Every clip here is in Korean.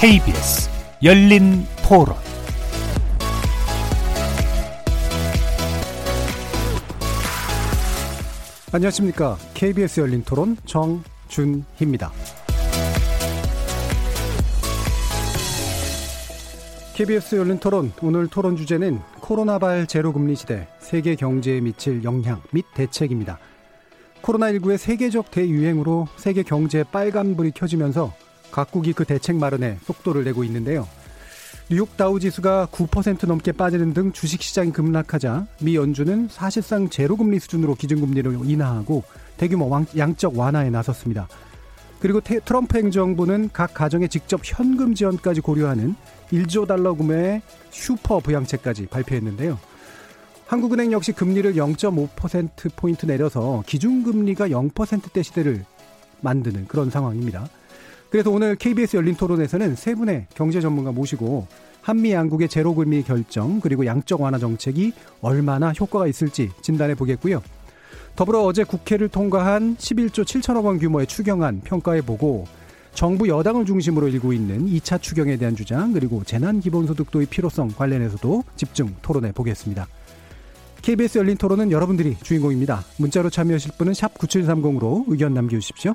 KBS 열린 토론 안녕하십니까. KBS 열린 토론 정준희입니다. KBS 열린 토론 오늘 토론 주제는 코로나 발 제로금리 시대 세계 경제에 미칠 영향 및 대책입니다. 코로나19의 세계적 대유행으로 세계 경제에 빨간불이 켜지면서 각국이 그 대책 마련에 속도를 내고 있는데요. 뉴욕 다우 지수가 9% 넘게 빠지는 등 주식시장이 급락하자 미 연준은 사실상 제로금리 수준으로 기준금리를 인하하고 대규모 양적 완화에 나섰습니다. 그리고 트럼프 행정부는 각 가정에 직접 현금 지원까지 고려하는 1조 달러 규모의 슈퍼 부양책까지 발표했는데요. 한국은행 역시 금리를 0.5%포인트 내려서 기준금리가 0%대 시대를 만드는 그런 상황입니다. 그래서 오늘 KBS 열린 토론에서는 세 분의 경제 전문가 모시고 한미 양국의 제로 금리 결정 그리고 양적 완화 정책이 얼마나 효과가 있을지 진단해 보겠고요. 더불어 어제 국회를 통과한 11조 7천억 원 규모의 추경안 평가해 보고 정부 여당을 중심으로 일고 있는 2차 추경에 대한 주장 그리고 재난 기본소득 도의 필요성 관련해서도 집중 토론해 보겠습니다. KBS 열린 토론은 여러분들이 주인공입니다. 문자로 참여하실 분은 샵 9730으로 의견 남겨주십시오.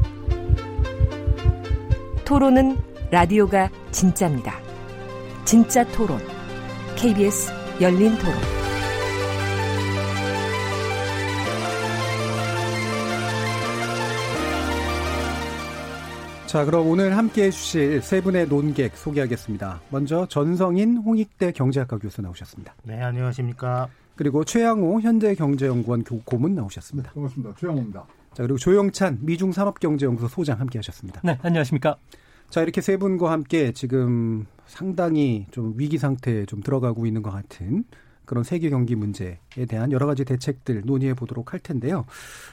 토론은 라디오가 진짜입니다. 진짜 토론. KBS 열린 토론. 자, 그럼 오늘 함께 해주실 세 분의 논객 소개하겠습니다. 먼저 전성인 홍익대 경제학과 교수 나오셨습니다. 네, 안녕하십니까. 그리고 최양호 현대경제연구원 고문 나오셨습니다. 반갑습니다. 최양호입니다. 자, 그리고 조영찬 미중산업경제연구소 소장 함께 하셨습니다. 네, 안녕하십니까. 자, 이렇게 세 분과 함께 지금 상당히 좀 위기 상태에 좀 들어가고 있는 것 같은 그런 세계 경기 문제에 대한 여러 가지 대책들 논의해 보도록 할 텐데요.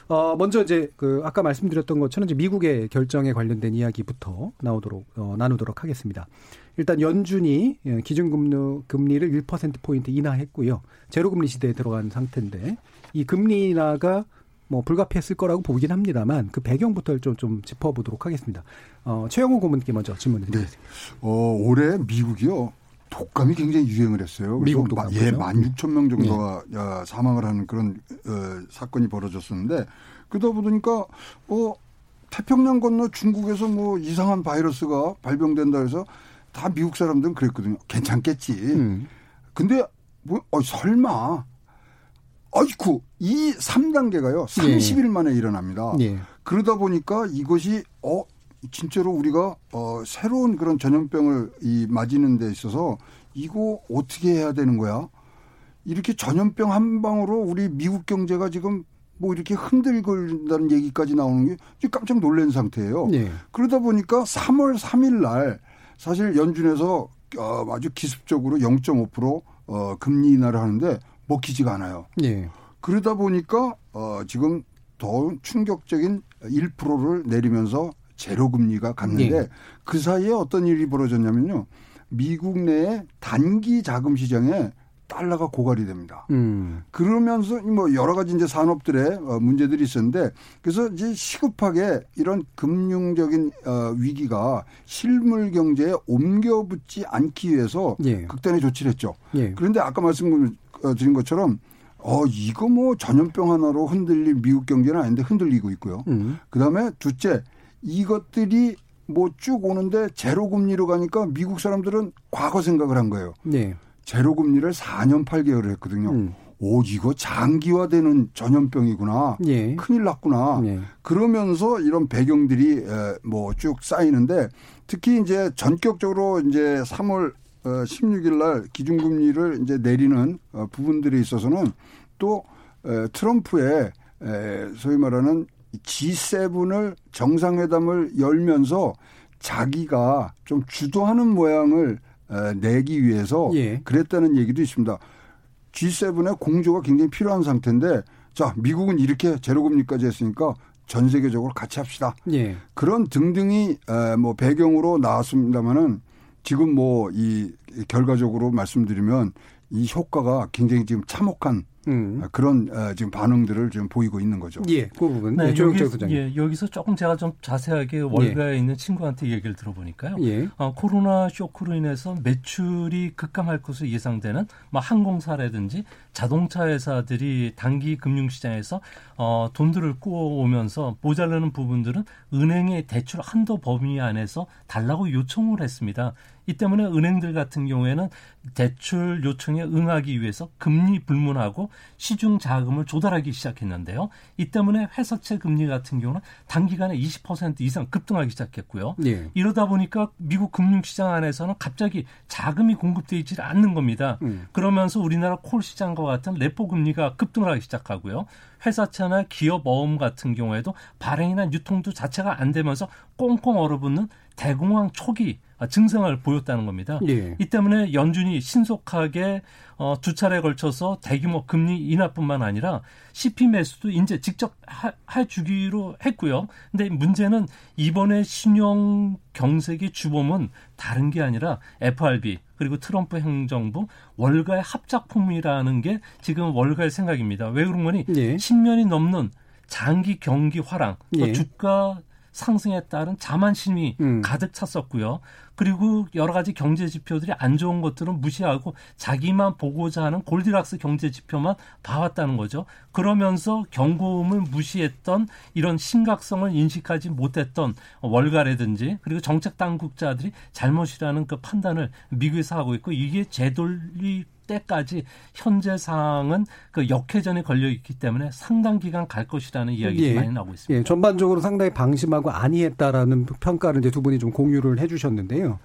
어, 먼저 이제 그 아까 말씀드렸던 것처럼 이제 미국의 결정에 관련된 이야기부터 나오도록 어, 나누도록 하겠습니다. 일단 연준이 예, 기준금리 금리를 1%포인트 인하했고요. 제로금리 시대에 들어간 상태인데 이 금리 인하가 뭐 불가피했을 거라고 보긴 합니다만 그 배경부터 좀, 좀 짚어보도록 하겠습니다. 어, 최영호 고문께 먼저 질문을 드리겠습니다. 네. 어, 올해 미국이요. 독감이 굉장히 유행을 했어요. 미국 독감. 예, 만 육천 명 정도가 네. 사망을 하는 그런 어, 사건이 벌어졌었는데 그러다 보니까 어 태평양 건너 중국에서 뭐 이상한 바이러스가 발병된다 해서 다 미국 사람들은 그랬거든요. 괜찮겠지. 음. 근데 뭐 어, 설마 아이쿠 이 3단계가요. 30일 예. 만에 일어납니다. 예. 그러다 보니까 이것이 어 진짜로 우리가 어 새로운 그런 전염병을 이 맞이는 데 있어서 이거 어떻게 해야 되는 거야? 이렇게 전염병 한 방으로 우리 미국 경제가 지금 뭐 이렇게 흔들린다는 얘기까지 나오는 게 깜짝 놀란 상태예요. 네. 그러다 보니까 3월 3일 날 사실 연준에서 어 아주 기습적으로 0.5% 어, 금리 인하를 하는데 먹히지가 않아요. 네. 그러다 보니까 어, 지금 더 충격적인 1%를 내리면서 제로 금리가 갔는데 네. 그 사이에 어떤 일이 벌어졌냐면요. 미국 내에 단기 자금 시장에 달러가 고갈이 됩니다. 음. 그러면서 뭐 여러 가지 이제 산업들의 어, 문제들이 있었는데 그래서 이제 시급하게 이런 금융적인 어, 위기가 실물 경제에 옮겨붙지 않기 위해서 예. 극단의 조치를 했죠. 예. 그런데 아까 말씀 드린 것처럼 어 이거 뭐 전염병 하나로 흔들릴 미국 경제는 아닌데 흔들리고 있고요. 음. 그다음에 둘째 이것들이 뭐 쭉 오는데 제로 금리로 가니까 미국 사람들은 과거 생각을 한 거예요. 네. 제로 금리를 4년 8개월을 했거든요. 음. 오 이거 장기화되는 전염병이구나. 예. 큰일 났구나. 예. 그러면서 이런 배경들이 뭐 쭉 쌓이는데 특히 이제 전격적으로 이제 3월 16일 어, 날 기준금리를 이제 내리는 어, 부분들에 있어서는 또 트럼프의 소위 말하는 G7을 정상회담을 열면서 자기가 좀 주도하는 모양을 내기 위해서 예. 그랬다는 얘기도 있습니다. G7의 공조가 굉장히 필요한 상태인데 자 미국은 이렇게 제로금리까지 했으니까 전 세계적으로 같이 합시다. 예. 그런 등등이 뭐 배경으로 나왔습니다마는 지금 뭐 이 결과적으로 말씀드리면 이 효과가 굉장히 지금 참혹한 음. 그런 어, 지금 반응들을 지금 보이고 있는 거죠. 예, 그 부분. 네, 네 여기, 예, 여기서 조금 제가 좀 자세하게 월가에 예. 있는 친구한테 얘기를 들어보니까요. 예. 어, 코로나 쇼크로 인해서 매출이 급감할 것으로 예상되는 뭐 항공사라든지 자동차 회사들이 단기 금융시장에서 어, 돈들을 꾸어오면서 모자르는 부분들은 은행의 대출 한도 범위 안에서 달라고 요청을 했습니다. 이 때문에 은행들 같은 경우에는 대출 요청에 응하기 위해서 금리 불문하고 시중 자금을 조달하기 시작했는데요. 이 때문에 회사채 금리 같은 경우는 단기간에 20% 이상 급등하기 시작했고요. 네. 이러다 보니까 미국 금융시장 안에서는 갑자기 자금이 공급되지 않는 겁니다. 음. 그러면서 우리나라 콜 시장과 같은 레포 금리가 급등하기 시작하고요. 회사채나 기업 어음 같은 경우에도 발행이나 유통도 자체가 안 되면서 꽁꽁 얼어붙는 대공황 초기 증상을 보였다는 겁니다. 예. 이 때문에 연준이 신속하게 어, 두 차례 걸쳐서 대규모 금리 인하뿐만 아니라 CP 매수도 이제 직접 하, 해주기로 했고요. 근데 문제는 이번에 신용 경색의 주범은 다른 게 아니라 FRB 그리고 트럼프 행정부 월가의 합작품이라는 게 지금 월가의 생각입니다. 왜 그런 거니? 예. 10년이 넘는 장기 경기 화랑, 예. 주가 상승에 따른 자만심이 음. 가득 찼었고요. 그리고 여러 가지 경제 지표들이 안 좋은 것들은 무시하고 자기만 보고자 하는 골디락스 경제 지표만 봐왔다는 거죠. 그러면서 경고음을 무시했던 이런 심각성을 인식하지 못했던 월가라든지 그리고 정책 당국자들이 잘못이라는 그 판단을 미국에서 하고 있고 이게 제돌리 때까지 현재 상황은 그 역회전에 걸려 있기 때문에 상당 기간 갈 것이라는 이야기가 예. 많이 나오고 있습니다. 예. 전반적으로 상당히 방심하고 아니했다라는 평가를 이제 두 분이 좀 공유를 해주셨는데요.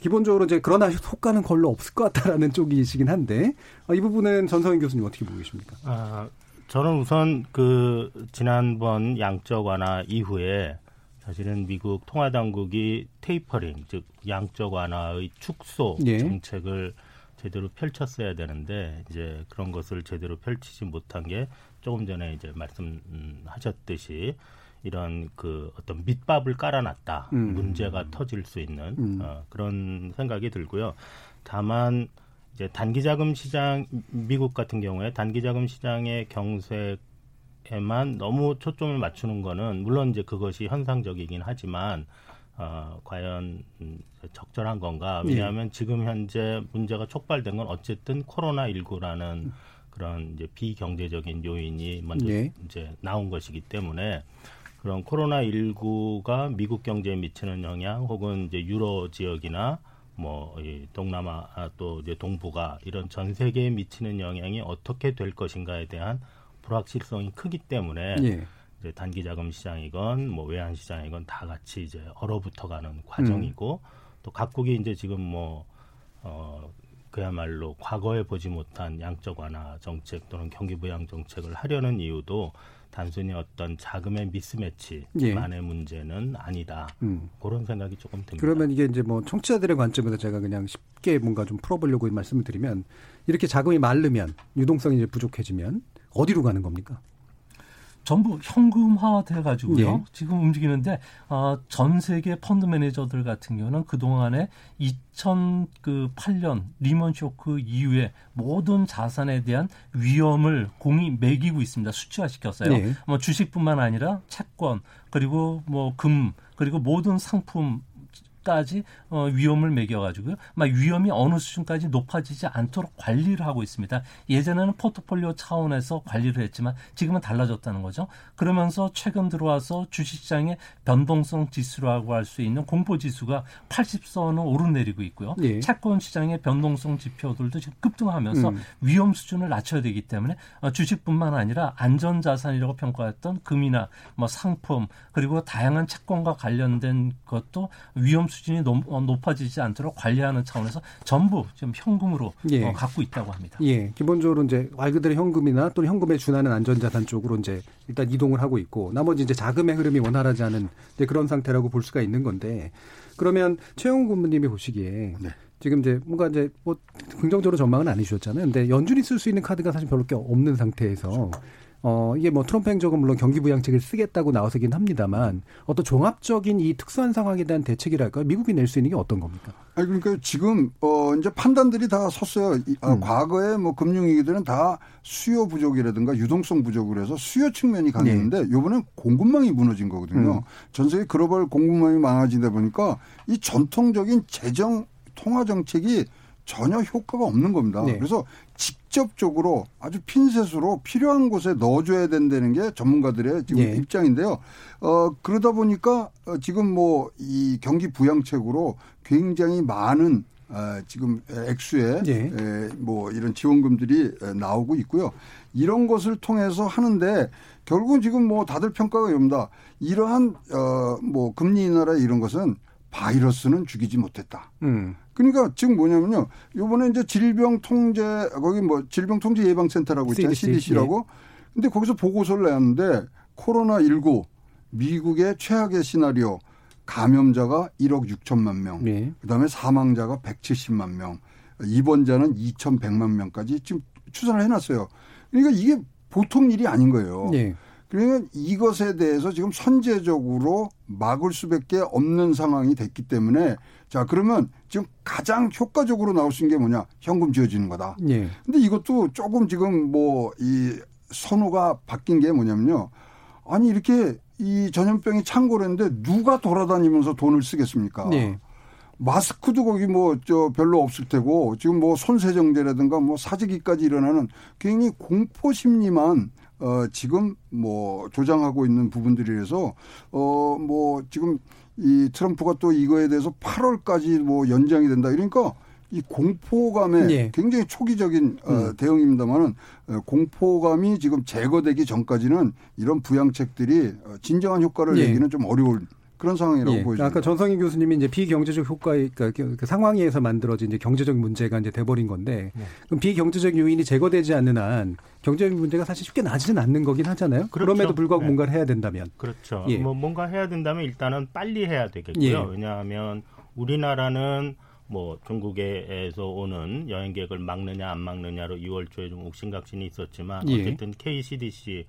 기본적으로 이제 그러나 효과는 별로 없을 것 같다라는 쪽이시긴 한데 어, 이 부분은 전성인 교수님 어떻게 보고 계십니까? 아, 저는 우선 그 지난번 양적 완화 이후에 사실은 미국 통화 당국이 테이퍼링 즉 양적 완화의 축소 예. 정책을 제대로 펼쳤어야 되는데 이제 그런 것을 제대로 펼치지 못한 게 조금 전에 이제 말씀하셨듯이 이런 그 어떤 밑밥을 깔아놨다 음. 문제가 터질 수 있는 음. 어, 그런 생각이 들고요. 다만 이제 단기자금 시장 미국 같은 경우에 단기자금 시장의 경색에만 너무 초점을 맞추는 거는 물론 이제 그것이 현상적이긴 하지만 어, 과연 음, 적절한 건가? 예. 왜냐하면 예. 지금 현재 문제가 촉발된 건 어쨌든 코로나 19라는 그런 이제 비경제적인 요인이 먼저 예. 이제 나온 것이기 때문에 그런 코로나 19가 미국 경제에 미치는 영향 혹은 이제 유로 지역이나 뭐이 동남아 아, 또 이제 동북아 이런 전 세계에 미치는 영향이 어떻게 될 것인가에 대한 불확실성이 크기 때문에 예. 이제 단기 자금 시장이건 뭐 외환 시장이건 다 같이 이제 얼어붙어가는 과정이고 음. 또 각국이 이제 지금 뭐 어, 그야말로 과거에 보지 못한 양적 완화 정책 또는 경기 부양 정책을 하려는 이유도 단순히 어떤 자금의 미스매치만의 예. 문제는 아니다. 음. 그런 생각이 조금 듭니다. 그러면 이게 이제 뭐 청취자들의 관점에서 제가 그냥 쉽게 뭔가 좀 풀어보려고 말씀을 드리면 이렇게 자금이 마르면 유동성이 이제 부족해지면 어디로 가는 겁니까? 전부 현금화 돼 가지고요. 예. 지금 움직이는데 어, 전 세계 펀드 매니저들 같은 경우는 그 동안에 2008년 리먼 쇼크 이후에 모든 자산에 대한 위험을 공히 매기고 있습니다. 수치화시켰어요. 예. 뭐 주식뿐만 아니라 채권 그리고 뭐 금 그리고 모든 상품 까지 어, 위험을 매겨가지고요. 막 위험이 어느 수준까지 높아지지 않도록 관리를 하고 있습니다. 예전에는 포트폴리오 차원에서 관리를 했지만 지금은 달라졌다는 거죠. 그러면서 최근 들어와서 주식시장의 변동성 지수라고 할 수 있는 공포 지수가 80선을 오르내리고 있고요. 예. 채권 시장의 변동성 지표들도 지금 급등하면서 음. 위험 수준을 낮춰야 되기 때문에 어, 주식뿐만 아니라 안전 자산이라고 평가했던 금이나 뭐 상품 그리고 다양한 채권과 관련된 것도 위험 수준 수준이 어, 높아지지 않도록 관리하는 차원에서 전부 좀 현금으로 예. 어, 갖고 있다고 합니다. 예, 기본적으로 이제 말 그대로 현금이나 또는 현금에 준하는 안전자산 쪽으로 이제 일단 이동을 하고 있고 나머지 이제 자금의 흐름이 원활하지 않은 그런 상태라고 볼 수가 있는 건데 그러면 최영훈 군부님이 보시기에 네. 지금 이제 뭔가 이제 뭐 긍정적으로 전망은 안 해주셨잖아요. 근데 연준이 쓸 수 있는 카드가 사실 별로 게 없는 상태에서. 어, 이게 뭐 트럼프 행정은 물론 경기 부양책을 쓰겠다고 나와서긴 합니다만 어떤 종합적인 이 특수한 상황에 대한 대책이랄까 미국이 낼 수 있는 게 어떤 겁니까? 아니 그러니까 지금 어 이제 판단들이 다 섰어요. 아, 음. 과거에 뭐 금융위기들은 다 수요 부족이라든가 유동성 부족을 해서 수요 측면이 강했는데 네. 요번엔 공급망이 무너진 거거든요. 음. 전 세계 글로벌 공급망이 망가지다 보니까 이 전통적인 재정 통화 정책이 전혀 효과가 없는 겁니다. 네. 그래서 직 접적으로 아주 핀셋으로 필요한 곳에 넣어줘야 된다는 게 전문가들의 지금 네. 입장인데요. 어, 그러다 보니까 어, 지금 뭐 이 경기 부양책으로 굉장히 많은 어, 지금 액수의 네. 에, 뭐 이런 지원금들이 나오고 있고요. 이런 것을 통해서 하는데 결국은 지금 뭐 다들 평가가 이럽니다. 이러한 어, 뭐 금리 인하라 이런 것은 바이러스는 죽이지 못했다. 음. 그러니까 지금 뭐냐면요. 요번에 이제 질병 통제 거기 뭐 질병 통제 예방 센터라고 있잖아요. CDC. CDC라고. 예. 근데 거기서 보고서를 내었는데 코로나 19 미국의 최악의 시나리오 감염자가 1억 6천만 명. 네. 그다음에 사망자가 170만 명. 입원자는 2,100만 명까지 지금 추산을 해 놨어요. 그러니까 이게 보통 일이 아닌 거예요. 네. 그러면 이것에 대해서 지금 선제적으로 막을 수밖에 없는 상황이 됐기 때문에 자 그러면 지금 가장 효과적으로 나올 수 있는 게 뭐냐 현금 지어지는 거다. 예. 근데 이것도 조금 지금 뭐 이 선호가 바뀐 게 뭐냐면요. 아니 이렇게 이 전염병이 창고를 했는데 누가 돌아다니면서 돈을 쓰겠습니까? 예. 마스크도 거기 뭐 저 별로 없을 테고 지금 뭐 손세정제라든가 뭐 사재기까지 일어나는 굉장히 공포 심리만 어, 지금 뭐 조장하고 있는 부분들이라서 어, 뭐 지금 이 트럼프가 또 이거에 대해서 8월까지 뭐 연장이 된다. 이러니까 이 공포감에 네. 굉장히 초기적인 어, 음. 대응입니다만은 어, 공포감이 지금 제거되기 전까지는 이런 부양책들이 어, 진정한 효과를 네. 내기는 좀 어려울 그런 상황이라고 예. 보여집니다. 아까 전성희 교수님이 이제 비경제적 효과의 그러니까 그, 그 상황에 의해서 만들어진 이제 경제적 문제가 이제 돼버린 건데 네. 그럼 비경제적 요인이 제거되지 않는 한 경제적 문제가 사실 쉽게 나지는 않는 거긴 하잖아요. 그렇죠. 그럼에도 불구하고 네. 뭔가를 해야 된다면 그렇죠. 예. 뭐 뭔가 해야 된다면 일단은 빨리 해야 되겠고요. 예. 왜냐하면 우리나라는 뭐 중국에서 오는 여행객을 막느냐 안 막느냐로 2월 초에 좀 옥신각신이 있었지만 예. 어쨌든 KCDC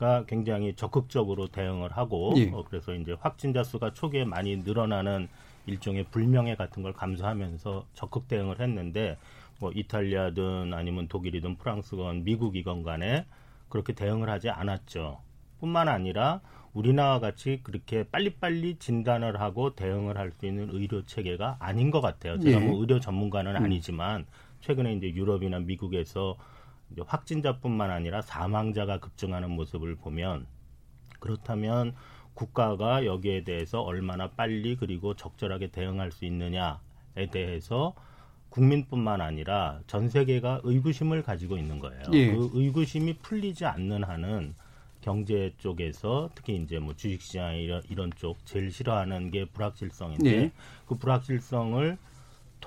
가 굉장히 적극적으로 대응을 하고 예. 어, 그래서 이제 확진자 수가 초기에 많이 늘어나는 일종의 불명예 같은 걸 감수하면서 적극 대응을 했는데 뭐 이탈리아든 아니면 독일이든 프랑스건 미국이건 간에 그렇게 대응을 하지 않았죠. 뿐만 아니라 우리나라 같이 그렇게 빨리빨리 진단을 하고 대응을 할 수 있는 의료 체계가 아닌 것 같아요. 제가 예. 뭐 의료 전문가는 음. 아니지만 최근에 이제 유럽이나 미국에서 확진자뿐만 아니라 사망자가 급증하는 모습을 보면 그렇다면 국가가 여기에 대해서 얼마나 빨리 그리고 적절하게 대응할 수 있느냐에 대해서 국민뿐만 아니라 전 세계가 의구심을 가지고 있는 거예요. 예. 그 의구심이 풀리지 않는 한은 경제 쪽에서 특히 이제 뭐 주식시장 이런 이런 쪽 제일 싫어하는 게 불확실성인데 예. 그 불확실성을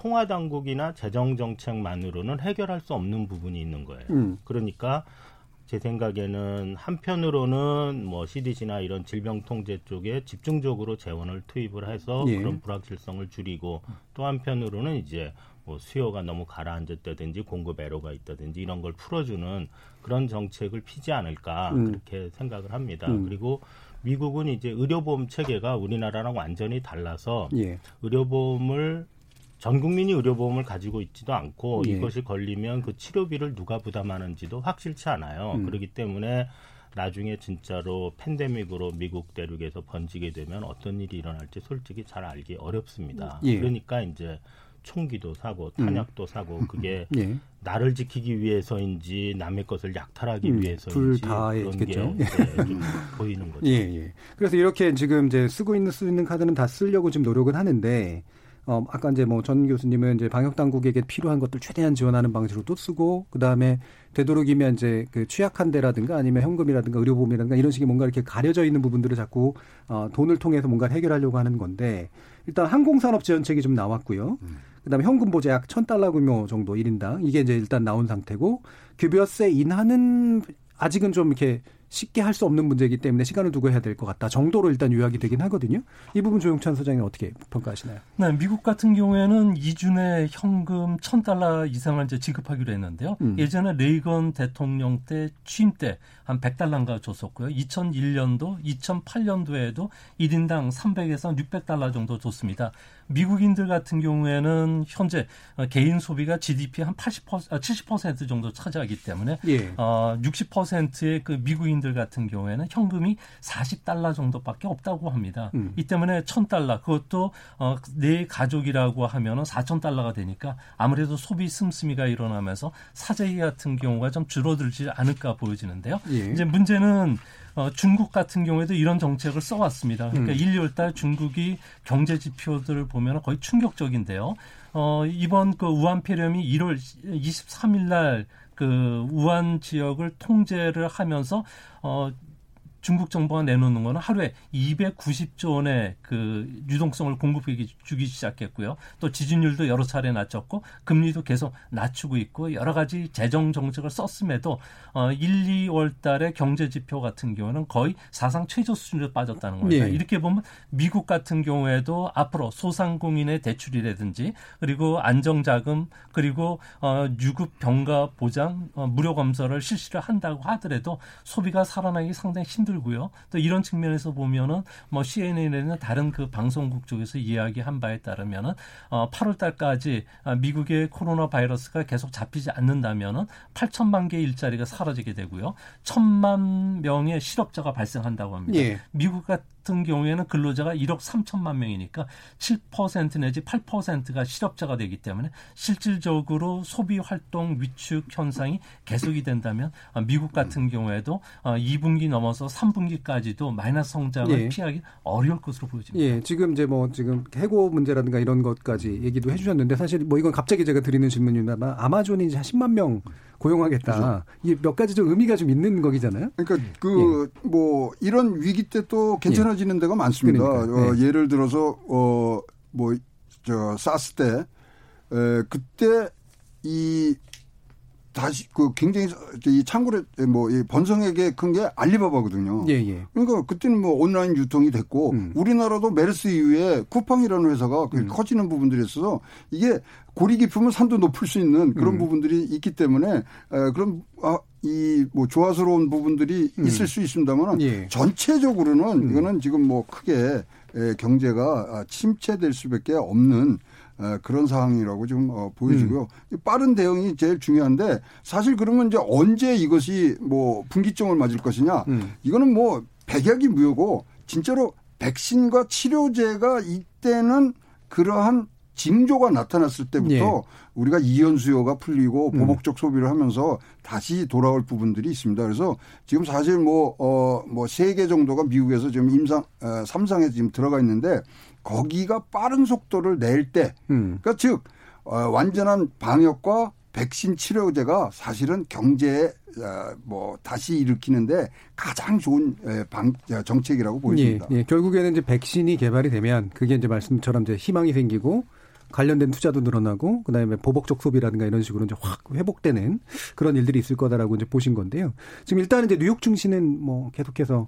통화 당국이나 재정 정책만으로는 해결할 수 없는 부분이 있는 거예요. 음. 그러니까 제 생각에는 한편으로는 뭐 CDC나 이런 질병 통제 쪽에 집중적으로 재원을 투입을 해서 예. 그런 불확실성을 줄이고 또 한편으로는 이제 뭐 수요가 너무 가라앉았다든지 공급 애로가 있다든지 이런 걸 풀어주는 그런 정책을 피지 않을까 음. 그렇게 생각을 합니다. 음. 그리고 미국은 이제 의료보험 체계가 우리나라랑 완전히 달라서 예. 의료보험을 전 국민이 의료보험을 가지고 있지도 않고 예. 이것이 걸리면 그 치료비를 누가 부담하는지도 확실치 않아요. 음. 그렇기 때문에 나중에 진짜로 팬데믹으로 미국 대륙에서 번지게 되면 어떤 일이 일어날지 솔직히 잘 알기 어렵습니다. 예. 그러니까 이제 총기도 사고 음. 탄약도 음. 사고 그게 예. 나를 지키기 위해서인지 남의 것을 약탈하기 음. 위해서인지 그런 있겠죠. 게 네, 보이는 거죠. 예, 예. 그래서 이렇게 지금 이제 쓰고 있는 쓰는 카드는 다 쓰려고 지금 노력은 하는데 어, 아까 이제 뭐 전 교수님은 이제 방역 당국에게 필요한 것들 최대한 지원하는 방식으로 또 쓰고 그다음에 되도록이면 이제 그 취약한 데라든가 아니면 현금이라든가 의료보험이라든가 이런 식의 뭔가 이렇게 가려져 있는 부분들을 자꾸 어, 돈을 통해서 뭔가 해결하려고 하는 건데 일단 항공산업 지원책이 좀 나왔고요. 음. 그다음에 현금 보제 약 1000달러 규모 정도 1인당 이게 이제 일단 나온 상태고 급여세 인하는 아직은 좀 이렇게 쉽게 할 수 없는 문제이기 때문에 시간을 두고 해야 될 것 같다 정도로 일단 요약이 되긴 하거든요. 이 부분 조영찬 소장이 어떻게 평가하시나요? 네, 미국 같은 경우에는 이준에 현금 1000달러 이상을 이제 지급하기로 했는데요. 음. 예전에 레이건 대통령 때 취임 때한 100달러인가 줬었고요. 2001년도, 2008년도에도 1인당 300에서 600달러 정도 줬습니다. 미국인들 같은 경우에는 현재 개인 소비가 GDP 한 80%, 70% 정도 차지하기 때문에 예. 어, 60%의 그 미국인 들 같은 경우에는 현금이 40달러 정도밖에 없다고 합니다. 음. 이 때문에 1000달러 그것도 어, 내 가족이라고 하면은 4000달러가 되니까 아무래도 소비 씀씀이가 일어나면서 사재기 같은 경우가 좀 줄어들지 않을까 보여지는데요. 예. 이제 문제는 어, 중국 같은 경우에도 이런 정책을 써왔습니다. 그러니까 음. 1, 2월 달 중국이 경제 지표들을 보면 거의 충격적인데요. 어, 이번 그 우한 폐렴이 1월 23일 날 그 우한 지역을 통제를 하면서 어 중국 정부가 내놓는 거는 하루에 290조 원의 그 유동성을 공급해 주기 시작했고요. 또 지진율도 여러 차례 낮췄고 금리도 계속 낮추고 있고 여러 가지 재정 정책을 썼음에도 어 1, 2월 달에 경제 지표 같은 경우는 거의 사상 최저 수준으로 빠졌다는 겁니다. 네. 이렇게 보면 미국 같은 경우에도 앞으로 소상공인의 대출이라든지 그리고 안정자금 그리고 어 유급 병가 보장 어 무료 검사를 실시를 한다고 하더라도 소비가 살아나기 상당히 힘들 힘들고요. 또 이런 측면에서 보면은 뭐 CNN이나 다른 그 방송국 쪽에서 이야기한 바에 따르면은 어 8월 달까지 아, 미국의 코로나 바이러스가 계속 잡히지 않는다면은 8천만 개의 일자리가 사라지게 되고요. 천만 명의 실업자가 발생한다고 합니다. 예. 미국 같은 같은 경우에는 근로자가 1억 3천만 명이니까 7% 내지 8%가 실업자가 되기 때문에 실질적으로 소비 활동 위축 현상이 계속이 된다면 어, 미국 같은 경우에도 2분기 어, 넘어서 3분기까지도 마이너스 성장을 예. 피하기 어려울 것으로 보여집니다. 예, 지금 이제 뭐 지금 해고 문제라든가 이런 것까지 얘기도 해주셨는데 사실 뭐 이건 갑자기 제가 드리는 질문이나마 아마존이 이제 한 10만 명 고용하겠다. 그렇죠. 이게 몇 가지 좀 의미가 좀 있는 거기잖아요. 그러니까 그뭐 예. 뭐 이런 위기 때 또 괜찮 예. 데가 많습니다. 어, 예. 예를 들어서 어 뭐 저 사스 때 에, 그때 이 다시 그 굉장히 이 창고에 뭐이 번성에게 큰 게 알리바바거든요. 예, 예. 그러니까 그때는 뭐 온라인 유통이 됐고 음. 우리나라도 메르스 이후에 쿠팡이라는 회사가 음. 커지는 부분들이 있어서 이게 고리 깊으면 산도 높을 수 있는 그런 음. 부분들이 있기 때문에 에, 그런 아, 이 뭐 조화스러운 부분들이 음. 있을 수 있습니다만 예. 전체적으로는 음. 이거는 지금 뭐 크게 에, 경제가 아, 침체될 수밖에 없는 그런 상황이라고 지금 어, 보여지고요. 음. 빠른 대응이 제일 중요한데 사실 그러면 이제 언제 이것이 뭐 분기점을 맞을 것이냐 음. 이거는 뭐 백약이 무효고 진짜로 백신과 치료제가 이때는 그러한 징조가 나타났을 때부터 예. 우리가 이연 수요가 풀리고 음. 보복적 소비를 하면서 다시 돌아올 부분들이 있습니다. 그래서 지금 사실 뭐, 어, 뭐, 세 개 정도가 미국에서 지금 임상, 어, 삼상에 지금 들어가 있는데 거기가 빠른 속도를 낼 때, 음. 그러니까 즉 어, 완전한 방역과 백신 치료제가 사실은 경제에 어, 뭐 다시 일으키는데 가장 좋은 방 정책이라고 보입니다. 예, 예. 결국에는 이제 백신이 개발이 되면 그게 이제 말씀처럼 이제 희망이 생기고 관련된 투자도 늘어나고 그다음에 보복적 소비라든가 이런 식으로 이제 확 회복되는 그런 일들이 있을 거다라고 이제 보신 건데요. 지금 일단은 이제 뉴욕 증시는 뭐 계속해서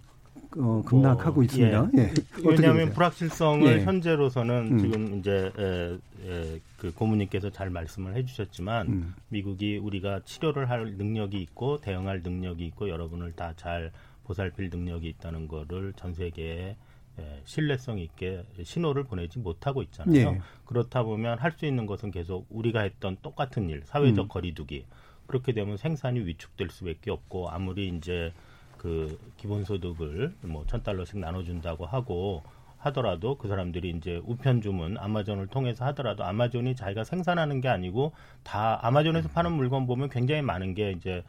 어, 급락하고 뭐, 있습니다. 예. 예. 왜냐하면 불확실성을 예. 현재로서는 음. 지금 이제 에, 에, 그 고모님께서 잘 말씀을 해주셨지만 음. 미국이 우리가 치료를 할 능력이 있고 대응할 능력이 있고 여러분을 다 잘 보살필 능력이 있다는 거를 전 세계에 예, 신뢰성 있게 신호를 보내지 못하고 있잖아요. 예. 그렇다 보면 할 수 있는 것은 계속 우리가 했던 똑같은 일, 사회적 음. 거리두기. 그렇게 되면 생산이 위축될 수밖에 없고 아무리 이제 그 기본소득을 뭐 천 달러씩 나눠준다고 하고 하더라도 그 사람들이 이제 우편 주문 아마존을 통해서 하더라도 아마존이 자기가 생산하는 게 아니고 다 아마존에서 파는 물건 보면 굉장히 많은 게 이제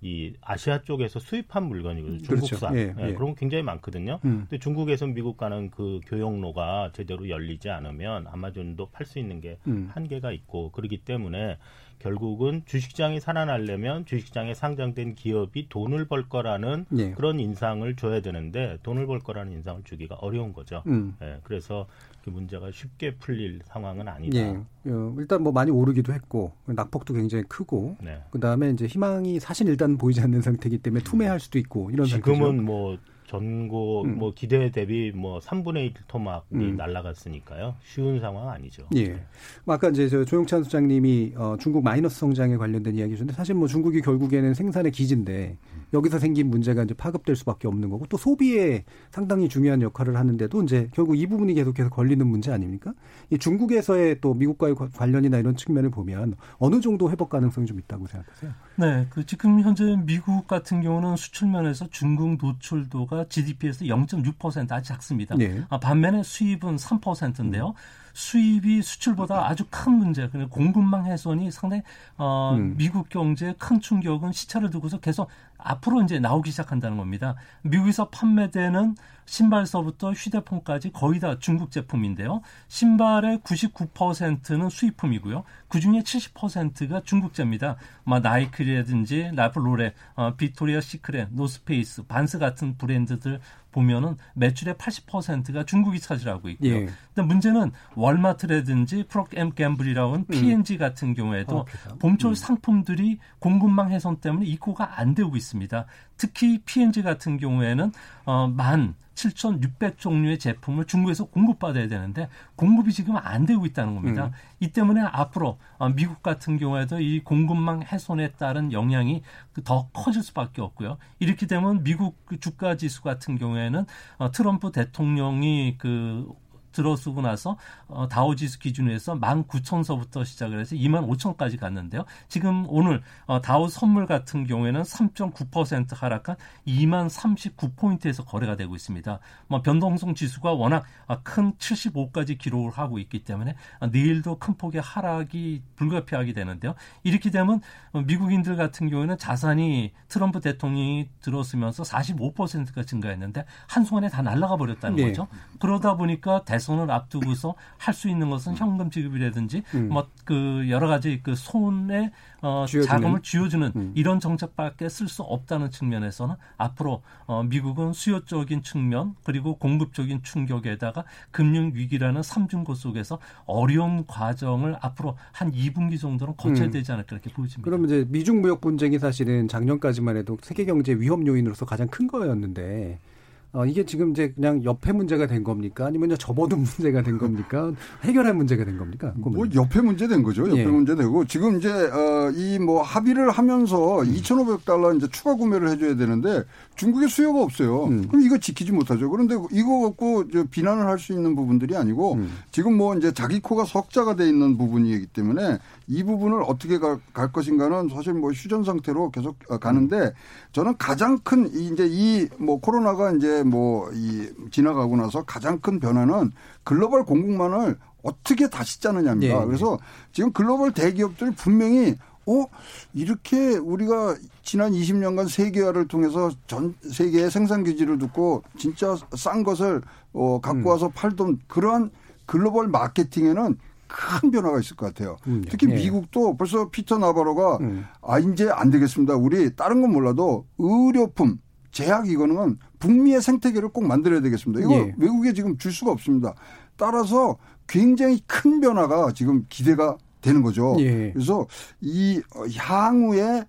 이 아시아 쪽에서 수입한 물건이거든요. 그렇죠. 중국산. 그렇죠. 예, 예. 그런 거 굉장히 많거든요. 음. 근데 중국에서 미국 가는 그 교역로가 제대로 열리지 않으면 아마존도 팔 수 있는 게 음. 한계가 있고 그렇기 때문에 결국은 주식시장이 살아나려면 주식시장에 상장된 기업이 돈을 벌 거라는 예. 그런 인상을 줘야 되는데 돈을 벌 거라는 인상을 주기가 어려운 거죠. 음. 예, 그래서 그 문제가 쉽게 풀릴 상황은 아니다. 예. 어, 일단 뭐 많이 오르기도 했고 낙폭도 굉장히 크고 네. 그다음에 이제 희망이 사실 일단 보이지 않는 상태이기 때문에 투매할 수도 있고 이런 지금은 상태죠. 뭐 전고 음. 뭐 기대 대비 뭐 3분의 1 토막이 음. 날라갔으니까요. 쉬운 상황 아니죠. 예. 네. 뭐 아까 이제 저 조용찬 소장님이 어, 중국 마이너스 성장에 관련된 이야기 주셨는데 사실 뭐 중국이 결국에는 생산의 기지인데 여기서 생긴 문제가 이제 파급될 수밖에 없는 거고 또 소비에 상당히 중요한 역할을 하는데도 이제 결국 이 부분이 계속해서 걸리는 문제 아닙니까? 이 중국에서의 또 미국과의 관련이나 이런 측면을 보면 어느 정도 회복 가능성이 좀 있다고 생각하세요? 네, 그 지금 현재 미국 같은 경우는 수출 면에서 중국 노출도가 GDP에서 0.6% 아주 작습니다. 네. 아, 반면에 수입은 3%인데요. 음. 수입이 수출보다 아주 큰 문제, 그리고 공급망 훼손이 상당히 어, 음. 미국 경제에 큰 충격은 시차를 두고서 계속 앞으로 이제 나오기 시작한다는 겁니다. 미국에서 판매되는 신발서부터 휴대폰까지 거의 다 중국 제품인데요. 신발의 99%는 수입품이고요. 그 중에 70%가 중국제입니다. 막 나이키라든지 랄프 로렌, 어, 빅토리아 시크릿, 노스페이스, 반스 같은 브랜드들 보면은 매출의 80%가 중국이 차지하고 있고요. 예. 근데 문제는 월마트라든지 프록터 앤 갬블이라는 P&G 음. 같은 경우에도 어, 봄철 음. 상품들이 공급망 훼손 때문에 입고가 안 되고 있습니다. 특히 P&G 같은 경우에는 어, 만 7,600 종류의 제품을 중국에서 공급받아야 되는데 공급이 지금 안 되고 있다는 겁니다. 음. 이 때문에 앞으로 어, 미국 같은 경우에도 이 공급망 훼손에 따른 영향이 더 커질 수밖에 없고요. 이렇게 되면 미국 그 주가 지수 같은 경우에는 어, 트럼프 대통령이 그 들어서고 나서 어, 다우지수 기준으로 해서 19,000서부터 시작을 해서 25,000까지 갔는데요. 지금 오늘 어, 다우 선물 같은 경우에는 3.9% 하락한 2039포인트에서 거래가 되고 있습니다. 뭐 변동성 지수가 워낙 아, 큰 75까지 기록을 하고 있기 때문에 아, 내일도 큰 폭의 하락이 불가피하게 되는데요. 이렇게 되면 어, 미국인들 같은 경우에는 자산이 트럼프 대통령이 들어서면서 45%가 증가했는데 한순간에 다 날아가 버렸다는 네. 거죠. 그러다 보니까 대 대선을 앞두고서 할 수 있는 것은 현금 지급이라든지 음. 뭐그 여러 가지 그 손에 어, 자금을 쥐어주는 음. 이런 정책밖에 쓸 수 없다는 측면에서는 앞으로 어, 미국은 수요적인 측면 그리고 공급적인 충격에다가 금융 위기라는 삼중고 속에서 어려운 과정을 앞으로 한 2분기 정도는 거쳐야 음. 되지 않을까 이렇게 보여집니다. 그러면 이제 미중 무역 분쟁이 사실은 작년까지만 해도 세계 경제 위험 요인으로서 가장 큰 거였는데 어, 이게 지금 이제 그냥 옆에 문제가 된 겁니까? 아니면 접어둔 문제가 된 겁니까? 해결할 문제가 된 겁니까? 뭐 옆에 문제 된 거죠. 옆에 예. 문제 되고 지금 이제 어, 이 뭐 합의를 하면서 음. 2,500달러 이제 추가 구매를 해줘야 되는데 중국에 수요가 없어요. 음. 그럼 이거 지키지 못하죠. 그런데 이거 갖고 비난을 할 수 있는 부분들이 아니고 음. 지금 뭐 이제 자기 코가 석자가 돼 있는 부분이기 때문에 이 부분을 어떻게 갈, 갈 것인가는 사실 뭐 휴전 상태로 계속 어, 가는데 저는 가장 큰 이제 이 뭐 코로나가 이제 뭐 이 지나가고 나서 가장 큰 변화는 글로벌 공급망을 어떻게 다시 짜느냐입니다. 네. 그래서 지금 글로벌 대기업들이 분명히 어 이렇게 우리가 지난 20년간 세계화를 통해서 전 세계의 생산 기지를 두고 진짜 싼 것을 어 갖고 음. 와서 팔던 그러한 글로벌 마케팅에는 큰 변화가 있을 것 같아요. 음, 특히 네. 미국도 벌써 피터 나바로가 음. 아 이제 안 되겠습니다. 우리 다른 건 몰라도 의료품, 제약 이거는 북미의 생태계를 꼭 만들어야 되겠습니다. 이거 네. 외국에 지금 줄 수가 없습니다. 따라서 굉장히 큰 변화가 지금 기대가 되는 거죠. 네. 그래서 이 향후에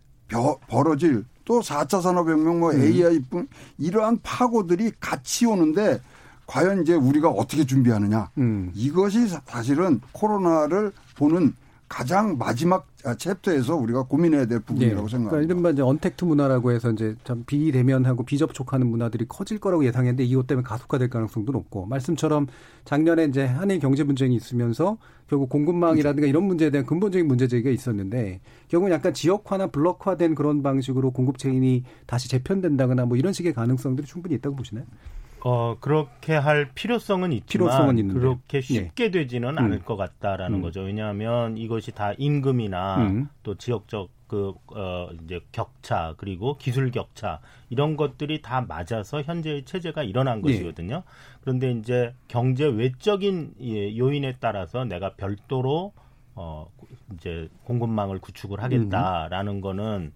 벌어질 또 4차 산업혁명, 뭐 AI뿐 음. 이러한 파고들이 같이 오는데 과연 이제 우리가 어떻게 준비하느냐. 음. 이것이 사실은 코로나를 보는 가장 마지막 챕터에서 우리가 고민해야 될 부분이라고 네. 생각합니다. 그러니까 이른바 이제 언택트 문화라고 해서 이제 참 비대면하고 비접촉하는 문화들이 커질 거라고 예상했는데 이것 때문에 가속화될 가능성도 높고 말씀처럼 작년에 이제 한일 경제 분쟁이 있으면서 결국 공급망이라든가 이런 문제에 대한 근본적인 문제 제기가 있었는데 결국은 약간 지역화나 블록화된 그런 방식으로 공급 체인이 다시 재편된다거나 뭐 이런 식의 가능성들이 충분히 있다고 보시나요? 어 그렇게 할 필요성은 있지만 필요성은 있는데. 그렇게 쉽게 예. 되지는 음. 않을 것 같다라는 음. 거죠. 왜냐하면 이것이 다 임금이나 음. 또 지역적 그, 어, 이제 격차, 그리고 기술 격차, 이런 것들이 다 맞아서 현재의 체제가 일어난 예. 것이거든요. 그런데 이제 경제 외적인 예, 요인에 따라서 내가 별도로, 어, 이제 공급망을 구축을 하겠다라는 음. 거는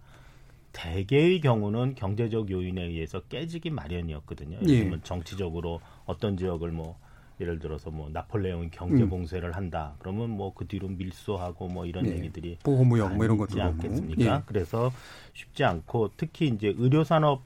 대개의 경우는 경제적 요인에 의해서 깨지기 마련이었거든요. 예. 정치적으로 어떤 지역을 뭐 예를 들어서 뭐 나폴레옹이 경제 음. 봉쇄를 한다. 그러면 뭐 그 뒤로 밀수하고 뭐 이런 예. 얘기들이 보호무역 뭐 이런 것도 않겠습니까? 예. 그래서 쉽지 않고 특히 이제 의료 산업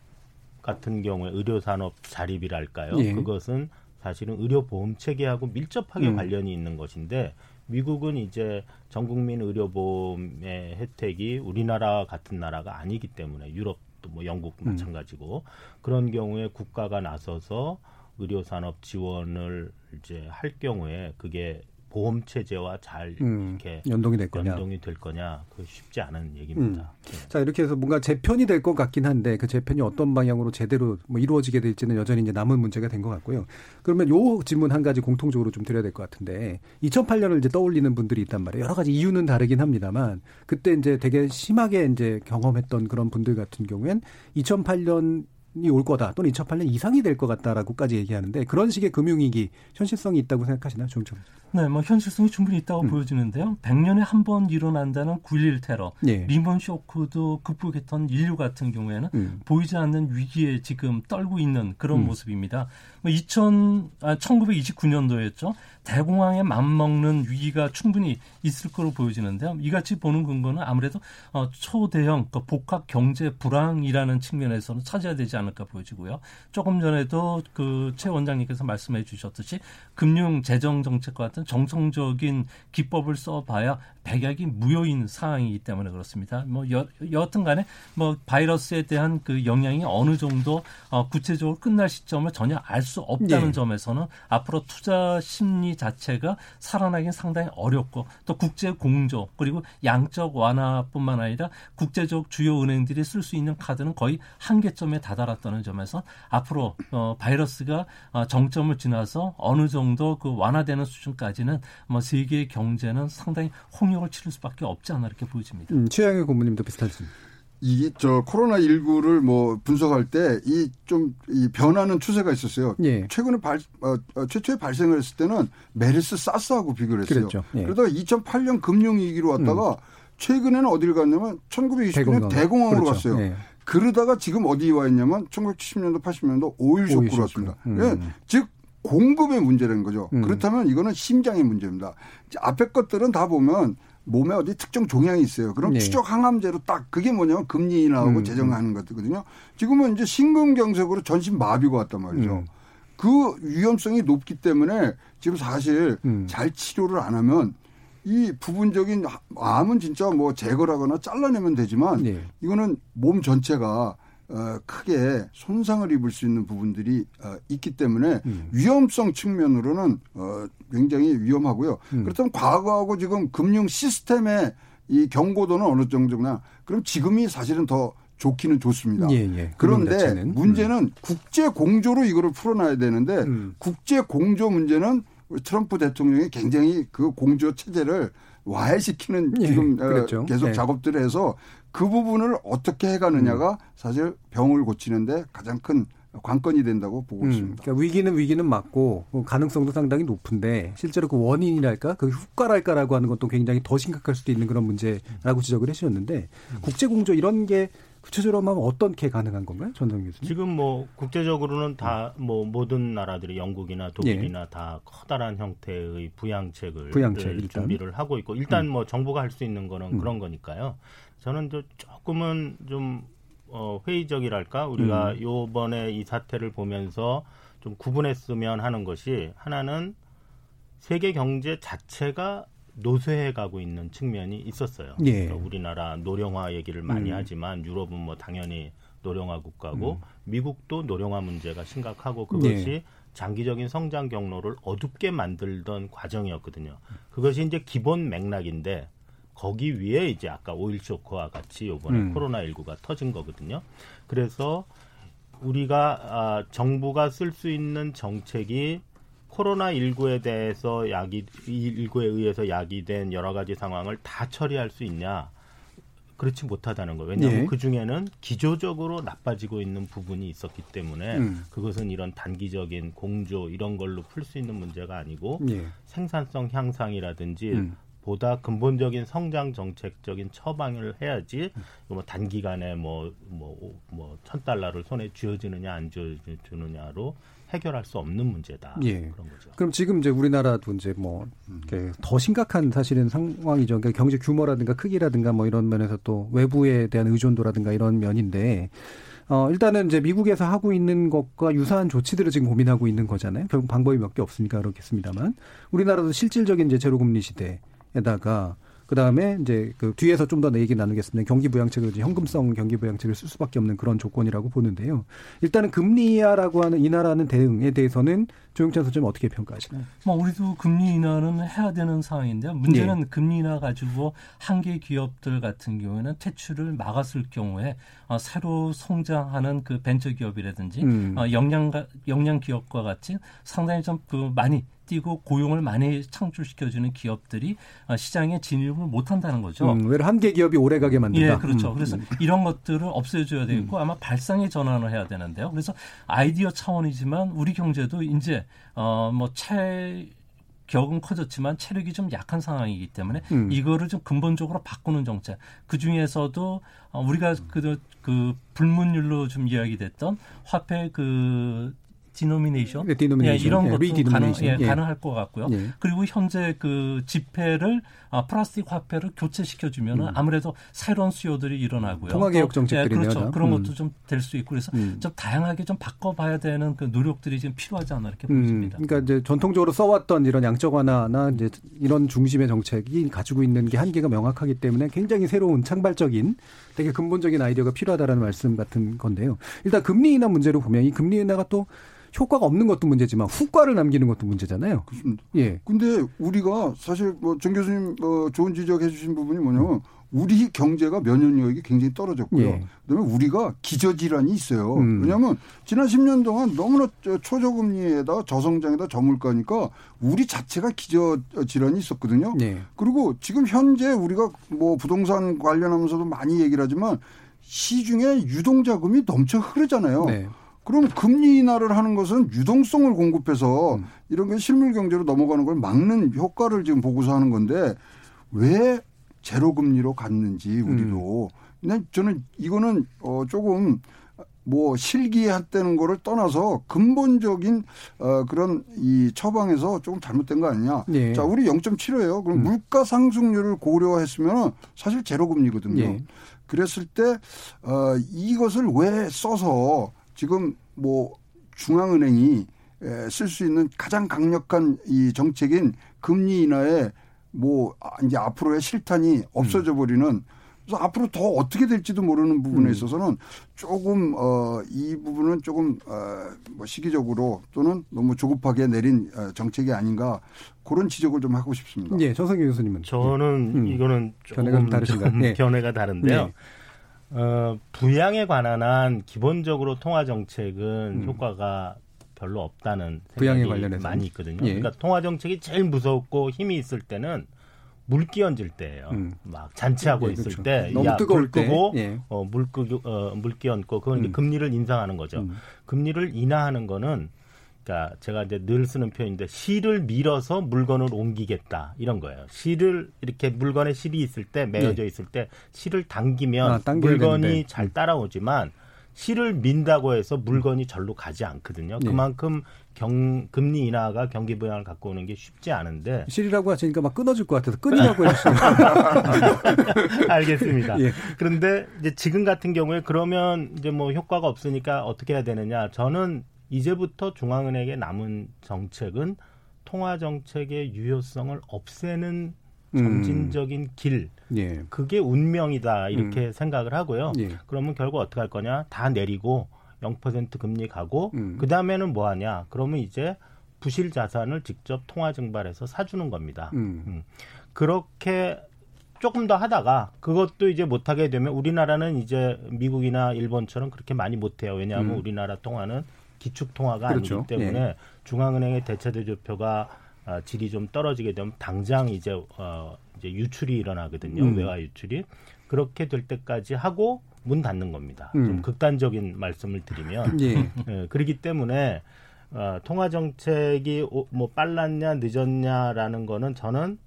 같은 경우에 의료 산업 자립이랄까요? 예. 그것은 사실은 의료 보험 체계하고 밀접하게 음. 관련이 있는 것인데 미국은 이제 전 국민 의료 보험의 혜택이 우리나라 같은 나라가 아니기 때문에 유럽도 뭐 영국 음. 마찬가지고 음. 그런 경우에 국가가 나서서 의료 산업 지원을 이제 할 경우에 그게 보험 체제와 잘 음, 이렇게 연동이 될 거냐 연동이 될 거냐 그 쉽지 않은 얘기입니다. 음. 네. 자 이렇게 해서 뭔가 재편이 될 것 같긴 한데 그 재편이 어떤 방향으로 제대로 뭐 이루어지게 될지는 여전히 이제 남은 문제가 된 것 같고요. 그러면 요 질문 한 가지 공통적으로 좀 드려야 될 것 같은데 2008년을 이제 떠올리는 분들이 있단 말이에요. 여러 가지 이유는 다르긴 합니다만 그때 이제 되게 심하게 이제 경험했던 그런 분들 같은 경우엔 2008년 이 올 거다 또는 2008년 이상이 될 것 같다라고까지 얘기하는데 그런 식의 금융위기 현실성이 있다고 생각하시나요, 조정 네, 뭐 현실성이 충분히 있다고 음. 보여지는데요. 100년에 한 번 일어난다는 9.11 테러, 예. 리먼 쇼크도 극복했던 인류 같은 경우에는 음. 보이지 않는 위기에 지금 떨고 있는 그런 음. 모습입니다. 2000, 아, 1929년도였죠. 대공황에 맞먹는 위기가 충분히 있을 거로 보여지는데요. 이같이 보는 근거는 아무래도 어, 초대형 그 복합 경제 불황이라는 측면에서는 찾아야 되지 않을까 보여지고요. 조금 전에도 그 최 원장님께서 말씀해 주셨듯이 금융 재정 정책과 같은 정성적인 기법을 써봐야 백약이 무효인 상황이기 때문에 그렇습니다. 뭐 여, 여하튼 간에 뭐 바이러스에 대한 그 영향이 어느 정도 어, 구체적으로 끝날 시점을 전혀 알 수 없다는 네. 점에서는 앞으로 투자 심리 자체가 살아나긴 상당히 어렵고 또 국제 공조 그리고 양적 완화뿐만 아니라 국제적 주요 은행들이 쓸 수 있는 카드는 거의 한계점에 다다랐다는 점에서 앞으로 어, 바이러스가 어, 정점을 지나서 어느 정도 그 완화되는 수준까지는 뭐 세계 경제는 상당히 홍역을 치를 수밖에 없지 않나 이렇게 보여집니다. 음, 최양의 고모님도 비슷하십니다. 이게 저 코로나 19를 뭐 분석할 때 이좀이 변하는 추세가 있었어요. 예. 최근에 발 어, 어, 최초에 발생을 했을 때는 메르스 사스하고 비교를 했어요. 그랬죠. 예. 그러다가 2008년 금융 위기로 왔다가 음. 최근에는 어디를 갔냐면 1929년 대공황. 으로 그렇죠. 갔어요. 예. 그러다가 지금 어디 와 있냐면 1970년도 80년도 오일 쇼크로 왔습니다. 음. 예. 즉 공급의 문제라는 거죠. 음. 그렇다면 이거는 심장의 문제입니다. 앞에 것들은 다 보면 몸에 어디 특정 종양이 있어요. 그럼 네. 추적 항암제로 딱 그게 뭐냐면 금리 인하하고 음. 재정하는 것들거든요. 지금은 이제 심근경색으로 전신 마비가 왔단 말이죠. 음. 그 위험성이 높기 때문에 지금 사실 음. 잘 치료를 안 하면 이 부분적인 암은 진짜 뭐 제거하거나 잘라내면 되지만 네. 이거는 몸 전체가 어, 크게 손상을 입을 수 있는 부분들이 어, 있기 때문에 음. 위험성 측면으로는 어, 굉장히 위험하고요. 음. 그렇다면 과거하고 지금 금융 시스템의 이 경고도는 어느 정도냐? 그럼 지금이 사실은 더 좋기는 좋습니다. 예, 예. 그런데 문제는 음. 국제 공조로 이거를 풀어놔야 되는데 음. 국제 공조 문제는 트럼프 대통령이 굉장히 그 공조 체제를 와해시키는 예, 지금 어, 계속 예. 작업들을 해서 그 부분을 어떻게 해가느냐가 음. 사실 병을 고치는데 가장 큰 관건이 된다고 보고 음, 있습니다. 그러니까 위기는 위기는 맞고 뭐 가능성도 상당히 높은데 실제로 그 원인이랄까 그 효과랄까라고 하는 것도 굉장히 더 심각할 수도 있는 그런 문제라고 지적을 해주셨는데 음. 국제 공조 이런 게 구체적으로 하면 어떻게 가능한 건가요, 전성 교수님? 지금 뭐 국제적으로는 다 뭐 모든 나라들이 영국이나 독일이나 예. 다 커다란 형태의 부양책을 부양책, 준비를 하고 있고 일단 음. 뭐 정부가 할 수 있는 거는 음. 그런 거니까요. 저는 조금은 좀 어, 회의적이랄까 우리가 음. 요번에 이 사태를 보면서 좀 구분했으면 하는 것이 하나는 세계 경제 자체가 노쇠해 가고 있는 측면이 있었어요. 예. 그러니까 우리나라 노령화 얘기를 많이 음. 하지만 유럽은 뭐 당연히 노령화 국가고 음. 미국도 노령화 문제가 심각하고 그것이 예. 장기적인 성장 경로를 어둡게 만들던 과정이었거든요. 그것이 이제 기본 맥락인데 거기 위에 이제 아까 오일 쇼크와 같이 요번에 음. 코로나 19가 터진 거거든요. 그래서 우리가 아, 정부가 쓸 수 있는 정책이 코로나 19에 대해서 야기 19에 의해서 야기된 여러 가지 상황을 다 처리할 수 있냐? 그렇지 못하다는 거예요. 왜냐하면 예. 그 중에는 기조적으로 나빠지고 있는 부분이 있었기 때문에 음. 그것은 이런 단기적인 공조 이런 걸로 풀 수 있는 문제가 아니고 예. 생산성 향상이라든지 음. 보다 근본적인 성장 정책적인 처방을 해야지 뭐 단기간에 뭐 뭐 뭐 천 달러를 손에 쥐어주느냐 안 쥐어주느냐로 해결할 수 없는 문제다. 예. 그런 거죠. 그럼 지금 이제 우리나라도 이제 뭐더 심각한 사실은 상황이죠. 그러니까 경제 규모라든가 크기라든가 뭐 이런 면에서 또 외부에 대한 의존도라든가 이런 면인데 어, 일단은 이제 미국에서 하고 있는 것과 유사한 조치들을 지금 고민하고 있는 거잖아요. 결국 방법이 몇 개 없으니까 그렇겠습니다만 우리나라도 실질적인 이제 제로 금리 시대에다가 그 다음에 이제 그 뒤에서 좀 더 얘기 나누겠습니다. 경기 부양책을 이제 현금성 경기 부양책을 쓸 수밖에 없는 그런 조건이라고 보는데요. 일단은 금리 인하라고 하는 인하라는 대응에 대해서는 조영찬 소장님 어떻게 평가하시나요? 뭐 우리도 금리 인하는 해야 되는 상황인데요. 문제는 네. 금리 인하 가지고 한계 기업들 같은 경우에는 퇴출을 막았을 경우에 어, 새로 성장하는 그 벤처 기업이라든지 음. 어, 영양 영양 기업과 같이 상당히 좀 그 많이 뛰고 고용을 많이 창출시켜주는 기업들이 어, 시장에 진입을 못한다는 거죠. 음, 왜 한계 기업이 오래가게 만든다. 예, 그렇죠. 음. 그래서 이런 것들을 없애줘야 되고 음. 아마 발상의 전환을 해야 되는데요. 그래서 아이디어 차원이지만 우리 경제도 이제 어 뭐 체격은 커졌지만 체력이 좀 약한 상황이기 때문에 음. 이거를 좀 근본적으로 바꾸는 정책. 그 중에서도 어, 우리가 그, 그 불문율로 좀 이야기됐던 화폐 그 디노미네이션, 네, 예, 이런 것도 예, 가능, 예, 예. 가능할 것 같고요. 예. 그리고 현재 그 지폐를 아, 플라스틱 화폐를 교체시켜 주면은 음. 아무래도 새로운 수요들이 일어나고요. 통화개혁 정책들이네요. 예, 그렇죠. 그런 음. 것도 좀될 수 있고 그래서 음. 좀 다양하게 좀 바꿔봐야 되는 그 노력들이 지금 필요하지 않나 이렇게 음. 보입니다. 그러니까 이제 전통적으로 써왔던 이런 양적 완화나 이제 이런 중심의 정책이 가지고 있는 게 한계가 명확하기 때문에 굉장히 새로운 창발적인 되게 근본적인 아이디어가 필요하다라는 말씀 같은 건데요. 일단 금리 인하 문제로 보면 이 금리 인하가 또 효과가 없는 것도 문제지만 후과를 남기는 것도 문제잖아요. 그렇습니다. 예. 근데 우리가 사실 뭐 정 교수님 뭐 좋은 지적해 주신 부분이 뭐냐면 우리 경제가 면역력이 굉장히 떨어졌고요. 예. 그다음에 우리가 기저질환이 있어요. 음. 왜냐하면 지난 10년 동안 너무나 초저금리에다 저성장에다 저물가니까 우리 자체가 기저질환이 있었거든요. 예. 그리고 지금 현재 우리가 뭐 부동산 관련하면서도 많이 얘기를 하지만 시중에 유동자금이 넘쳐 흐르잖아요. 네. 그럼 금리 인하를 하는 것은 유동성을 공급해서 음. 이런 게 실물 경제로 넘어가는 걸 막는 효과를 지금 보고서 하는 건데 왜 제로 금리로 갔는지 우리도 음. 저는 이거는 어 조금 뭐 실기했다는 거를 떠나서 근본적인 어 그런 이 처방에서 조금 잘못된 거 아니냐. 예. 자, 우리 0.75예요. 그럼 음. 물가 상승률을 고려했으면 사실 제로 금리거든요. 예. 그랬을 때 어, 이것을 왜 써서 지금 뭐 중앙은행이 쓸 수 있는 가장 강력한 이 정책인 금리 인하에 뭐 아, 이제 앞으로의 실탄이 없어져 버리는 그래서 앞으로 더 어떻게 될지도 모르는 부분에 음. 있어서는 조금 어 이 부분은 조금 어뭐 시기적으로 또는 너무 조급하게 내린 어, 정책이 아닌가 그런 지적을 좀 하고 싶습니다. 예, 정성기 교수님은 저는 음. 이거는 조금 다르신가요? 견해가 다른데요. 네. 어, 부양에 관한 한 기본적으로 통화 정책은 음. 효과가 별로 없다는 부양에 관련해서 많이 있거든요. 예. 그러니까 통화 정책이 제일 무섭고 힘이 있을 때는 물 끼얹을 때예요. 음. 막 잔치하고 예, 있을 그렇죠. 때, 너무 야, 뜨거울 불 끄고 예. 어, 물 끄고 어, 물 끼얹고 그건 음. 금리를 인상하는 거죠. 음. 금리를 인하하는 거는 그러니까 제가 이제 늘 쓰는 표현인데 실을 밀어서 물건을 옮기겠다 이런 거예요. 실을 이렇게 물건에 실이 있을 때 매여져 네. 있을 때 실을 당기면 아, 물건이 되는데. 잘 따라오지만 실을 민다고 해서 물건이 절로 가지 않거든요. 네. 그만큼 경, 금리 인하가 경기 부양을 갖고 오는 게 쉽지 않은데 실이라고 하시니까 막 끊어질 것 같아서 끊이라고 해주시면 알겠습니다. 예. 그런데 이제 지금 같은 경우에 그러면 이제 뭐 효과가 없으니까 어떻게 해야 되느냐? 저는 이제부터 중앙은행에 남은 정책은 통화 정책의 유효성을 없애는 음. 점진적인 음. 길. 예. 그게 운명이다. 이렇게 음. 생각을 하고요. 예. 그러면 결국 어떻게 할 거냐? 다 내리고 0% 금리 가고 음. 그 다음에는 뭐 하냐? 그러면 이제 부실 자산을 직접 통화 증발해서 사주는 겁니다. 음. 음. 그렇게 조금 더 하다가 그것도 이제 못하게 되면 우리나라는 이제 미국이나 일본처럼 그렇게 많이 못해요. 왜냐하면 음. 우리나라 통화는 기축 통화가 그렇죠. 아니기 때문에 예. 중앙은행의 대체 대조표가 아, 질이 좀 떨어지게 되면 당장 이제 어 이제 유출이 일어나거든요. 음. 외화 유출이 그렇게 될 때까지 하고 문 닫는 겁니다. 음. 좀 극단적인 말씀을 드리면 예. 예, 그렇기 때문에 어, 통화 정책이 뭐 빨랐냐 늦었냐라는 거는 저는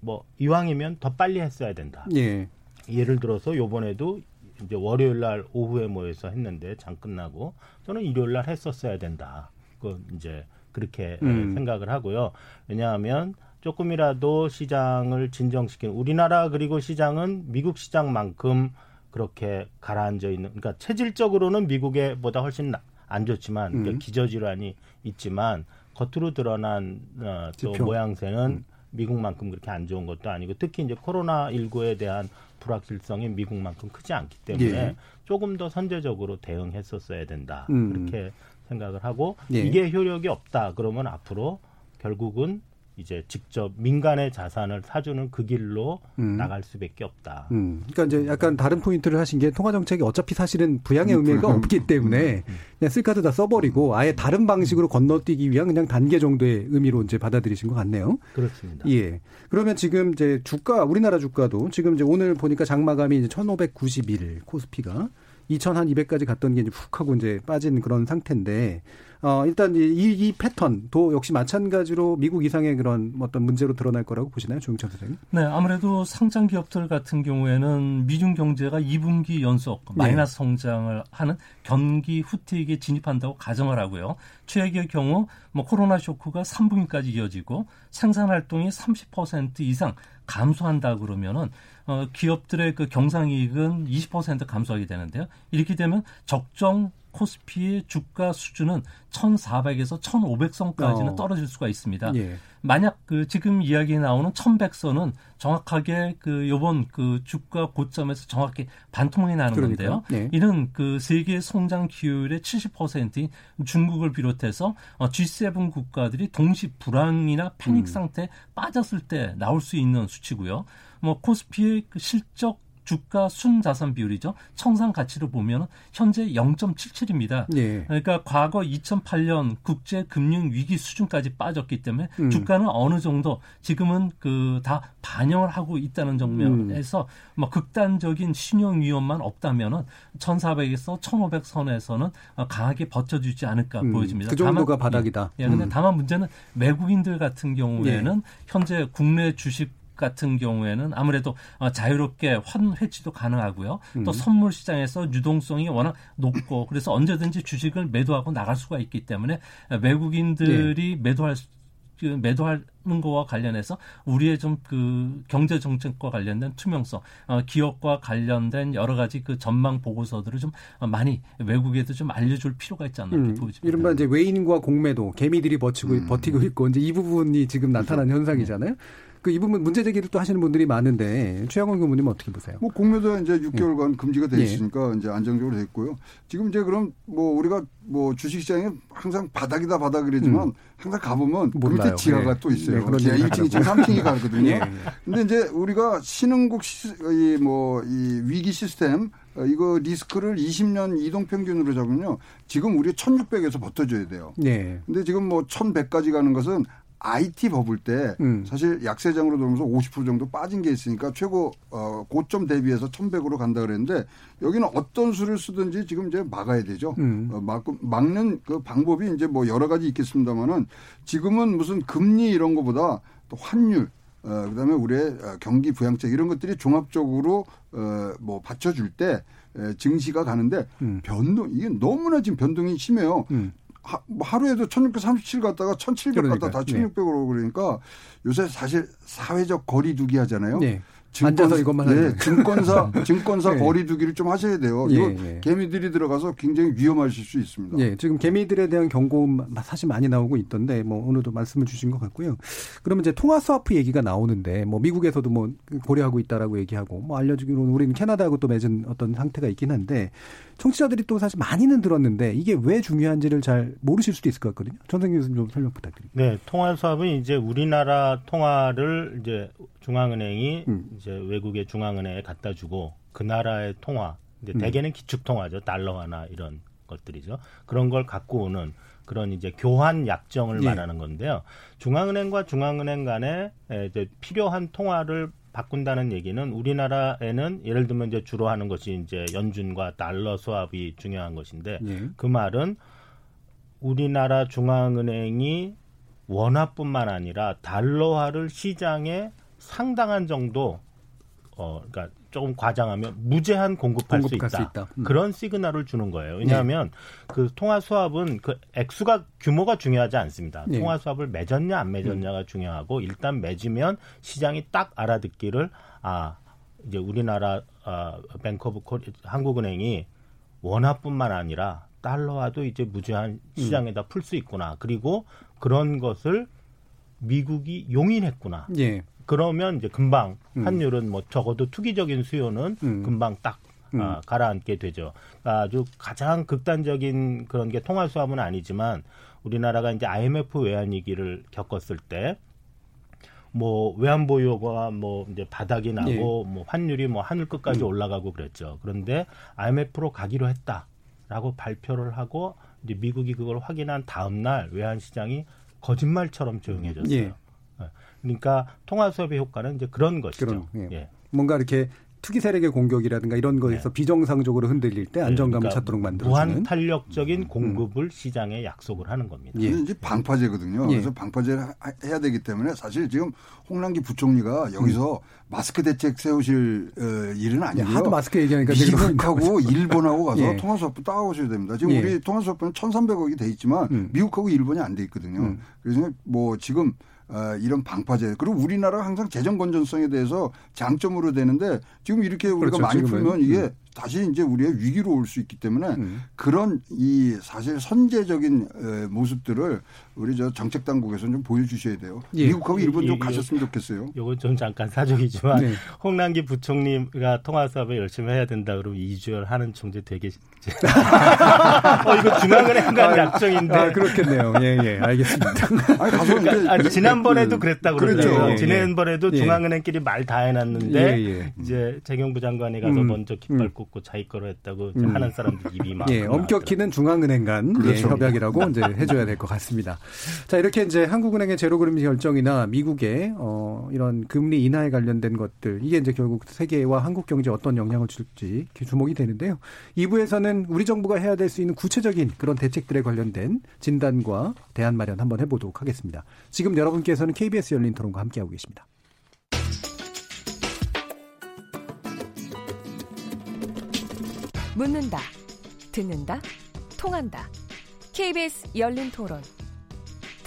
뭐 이왕이면 더 빨리 했어야 된다. 예. 예를 들어서 요번에도 이제 월요일 날 오후에 모여서 했는데 장 끝나고 저는 일요일 날 했었어야 된다. 그 이제 그렇게 음. 생각을 하고요. 왜냐하면 조금이라도 시장을 진정시킨 우리나라 그리고 시장은 미국 시장만큼 그렇게 가라앉아 있는 그러니까 체질적으로는 미국에 보다 훨씬 안 좋지만 그러니까 음. 기저질환이 있지만 겉으로 드러난 어, 또 지표. 모양새는 음. 미국만큼 그렇게 안 좋은 것도 아니고 특히 이제 코로나 19에 대한 불확실성이 미국만큼 크지 않기 때문에 예. 조금 더 선제적으로 대응했었어야 된다 음. 그렇게 생각을 하고 예. 이게 효력이 없다 그러면 앞으로 결국은 이제 직접 민간의 자산을 사주는 그 길로 음. 나갈 수밖에 없다. 음. 그러니까 이제 약간 다른 포인트를 하신 게 통화 정책이 어차피 사실은 부양의 음. 의미가 없기 때문에 음. 그냥 쓸 카드 다 써버리고 아예 다른 방식으로 건너뛰기 위한 그냥 단계 정도의 의미로 이제 받아들이신 것 같네요. 그렇습니다. 예. 그러면 지금 이제 주가 우리나라 주가도 지금 이제 오늘 보니까 장마감이 이제 1,591 코스피가 2,200까지 갔던 게 이제 훅 하고 이제 빠진 그런 상태인데 어, 일단 이, 이 패턴도 역시 마찬가지로 미국 이상의 그런 어떤 문제로 드러날 거라고 보시나요, 조영천 선생님? 네, 아무래도 상장 기업들 같은 경우에는 미중 경제가 2분기 연속 마이너스 네. 성장을 하는 경기 후퇴기에 진입한다고 가정을 하고요. 최악의 경우 뭐 코로나 쇼크가 3분기까지 이어지고 생산 활동이 30% 이상 감소한다 그러면은 어, 기업들의 그 경상이익은 20% 감소하게 되는데요. 이렇게 되면 적정 코스피의 주가 수준은 1,400에서 1,500선까지는 어. 떨어질 수가 있습니다. 예. 만약 그 지금 이야기 나오는 1,100선은 정확하게 그 요번 그 주가 고점에서 정확히 반토막이 나는 그러니까요. 건데요. 네. 이는 그 세계 성장 기율의 70%인 중국을 비롯해서 어, G7 국가들이 동시 불황이나 패닉 음. 상태에 음. 빠졌을 때 나올 수 있는 수치고요. 뭐 코스피의 그 실적 주가 순자산 비율이죠. 청산 가치로 보면 현재 0.77입니다. 예. 그러니까 과거 2008년 국제 금융 위기 수준까지 빠졌기 때문에 음. 주가는 어느 정도 지금은 그 다 반영을 하고 있다는 정면에서 음. 뭐 극단적인 신용 위험만 없다면은 1,400에서 1,500 선에서는 강하게 버텨주지 않을까 음. 보여집니다. 그 정도가 다만, 바닥이다. 예. 예. 근데 음. 다만 문제는 외국인들 같은 경우에는 예. 현재 국내 주식 같은 경우에는 아무래도 어, 자유롭게 환 회치도 가능하고요. 음. 또 선물 시장에서 유동성이 워낙 높고 그래서 언제든지 주식을 매도하고 나갈 수가 있기 때문에 외국인들이 네. 매도할 그 매도하는 거와 관련해서 우리의 좀 그 경제 정책과 관련된 투명성, 어, 기업과 관련된 여러 가지 그 전망 보고서들을 좀 많이 외국에도 좀 알려줄 필요가 있지 않나 음, 보입니다. 이른바 이제 외인과 공매도 개미들이 버티고 음. 버티고 있고 이제 이 부분이 지금 나타난. 현상이잖아요. 네. 그 이 부분 문제 제기를 또 하시는 분들이 많은데 최영원 교수님은 어떻게 보세요? 뭐 공매도 이제 6개월간 예. 금지가 돼 예. 있으니까 예. 이제 안정적으로 돼 있고요. 지금 이제 그럼 뭐 우리가 뭐 주식시장에 항상 바닥이다 바닥이라지만 음. 항상 가보면 그 밑에 지하가 네. 또 있어요. 네, 지하 1층, 2층, 3층이 가거든요. 예. 근데 이제 우리가 신흥국 시, 이, 뭐, 이 위기 시스템 어, 이거 리스크를 20년 이동 평균으로 잡으면요. 지금 우리 1600에서 버텨줘야 돼요. 네. 근데 지금 뭐 1100까지 가는 것은 IT 버블 때 음. 사실 약세장으로 들어오면서 50% 정도 빠진 게 있으니까 최고 어 고점 대비해서 1100으로 간다 그랬는데 여기는 어떤 수를 쓰든지 지금 이제 막아야 되죠. 음. 어, 막, 막는 그 방법이 이제 뭐 여러 가지 있겠습니다만은 지금은 무슨 금리 이런 거보다 또 환율 어, 그다음에 우리의 어, 경기 부양책 이런 것들이 종합적으로 어, 뭐 받쳐줄 때 에, 증시가 가는데 음. 변동 이게 너무나 지금 변동이 심해요. 음. 뭐 하루에도 1637 갔다가 1700 그러니까. 갔다 다 1600으로 그러니까 요새 사실 사회적 거리두기 하잖아요. 네. 증권, 서 이것만 네, 증권사 증권사 네. 거리두기를 좀 하셔야 돼요. 예, 이거 예. 개미들이 들어가서 굉장히 위험하실 수 있습니다. 예, 지금 개미들에 대한 경고 사실 많이 나오고 있던데 뭐 오늘도 말씀을 주신 것 같고요. 그러면 이제 통화 스와프 얘기가 나오는데 뭐 미국에서도 뭐 고려하고 있다라고 얘기하고 뭐 알려주기로는 우리는 캐나다하고 또 맺은 어떤 상태가 있긴 한데 청취자들이 또 사실 많이는 들었는데 이게 왜 중요한지를 잘 모르실 수도 있을 것 같거든요. 전생 교수님 좀 설명 부탁드립니다. 네, 통화 수합은 이제 우리나라 통화를 이제 중앙은행이 음. 이제 외국의 중앙은행에 갖다 주고 그 나라의 통화, 이제 음. 대개는 기축 통화죠. 달러화나 이런 것들이죠. 그런 걸 갖고 오는 그런 이제 교환 약정을 예. 말하는 건데요. 중앙은행과 중앙은행 간에 이제 필요한 통화를 바꾼다는 얘기는 우리나라에는 예를 들면 이제 주로 하는 것이 이제 연준과 달러 수합이 중요한 것인데 예. 그 말은 우리나라 중앙은행이 원화뿐만 아니라 달러화를 시장에 상당한 정도 어 그러니까 조금 과장하면 무제한 공급할 수 있다. 수 있다. 음. 그런 시그널을 주는 거예요. 왜냐하면 네. 그 통화 스와프는 그 액수가 규모가 중요하지 않습니다. 네. 통화 스와프를 맺었냐 안 맺었냐가 음. 중요하고 일단 맺으면 시장이 딱 알아듣기를 아 이제 우리나라 아, Bank of Ko 한국은행이 원화뿐만 아니라 달러화도 이제 무제한 음. 시장에다 음. 풀수 있구나. 그리고 그런 것을 미국이 용인했구나. 예. 그러면 이제 금방 음. 환율은 뭐 적어도 투기적인 수요는 음. 금방 딱 음. 아, 가라앉게 되죠. 아주 가장 극단적인 그런 게 통화 수합은 아니지만 우리나라가 이제 IMF 외환 위기를 겪었을 때 뭐 외환 보유가 뭐 이제 바닥이 나고 예. 뭐 환율이 뭐 하늘 끝까지 음. 올라가고 그랬죠. 그런데 IMF로 가기로 했다라고 발표를 하고 이제 미국이 그걸 확인한 다음 날 외환 시장이 거짓말처럼 조용해졌어요. 예. 그러니까 통화 수업의 효과는 이제 그런 것이죠. 그런, 예. 예. 뭔가 이렇게 투기 세력의 공격이라든가 이런 거에서 네. 비정상적으로 흔들릴 때 안정감을 그러니까 찾도록 만들어주는 무한 탄력적인 음. 공급을 음. 시장에 약속을 하는 겁니다. 예. 이제 방파제거든요. 예. 그래서 방파제를 해야 되기 때문에 사실 지금 홍남기 부총리가 여기서 음. 마스크 대책 세우실 어, 일은 아니고요. 하도 마스크 얘기하니까 미국하고 일본하고 가서 예. 통화수합부 따오셔야 됩니다. 지금 예. 우리 통화수합부는 1,300억이 돼 있지만 음. 미국하고 일본이 안 돼 있거든요. 음. 그래서 뭐 지금 어, 이런 방파제 그리고 우리나라가 항상 재정 건전성에 대해서 장점으로 되는데 지금 이렇게 우리가 그렇죠, 많이 지금은. 풀면 이게 음. 다시 이제 우리의 위기로 올 수 있기 때문에 음. 그런 이 사실 선제적인 모습들을 우리 저 정책 당국에서 좀 보여주셔야 돼요. 예. 미국하고 일본 좀 예, 가셨으면 좋겠어요. 요건 좀 잠깐 사적이지만 네. 홍남기 부총리가 통화 사업에 열심히 해야 된다 그러면 이주열 하는 총재 되게 어, 이거 중앙은행 간 아, 약정인데. 아, 그렇겠네요. 예, 예, 알겠습니다. 아니, 가서 그러니까, 아니, 지난번에도 음. 그랬다고 그랬죠. 그러죠. 예, 지난번에도 예. 중앙은행끼리 말 다 해놨는데 예, 예. 이제 재경부 장관이 가서 음, 먼저 깃발 음. 꽂고 자기 거로 했다고 음. 하는 사람들 입이 막. 예, 엄격히는 중앙은행 간 예, 그렇죠. 협약이라고 이제 해줘야 될 것 같습니다. 자, 이렇게 이제 한국은행의 제로금리 결정이나 미국의 어, 이런 금리 인하에 관련된 것들 이게 이제 결국 세계와 한국 경제에 어떤 영향을 줄지 주목이 되는데요. 2부에서는 우리 정부가 해야 될 수 있는 구체적인 그런 대책들에 관련된 진단과 대안 마련 한번 해 보도록 하겠습니다. 지금 여러분께서는 KBS 열린 토론과 함께하고 계십니다. 묻는다, 듣는다, 통한다. KBS 열린 토론.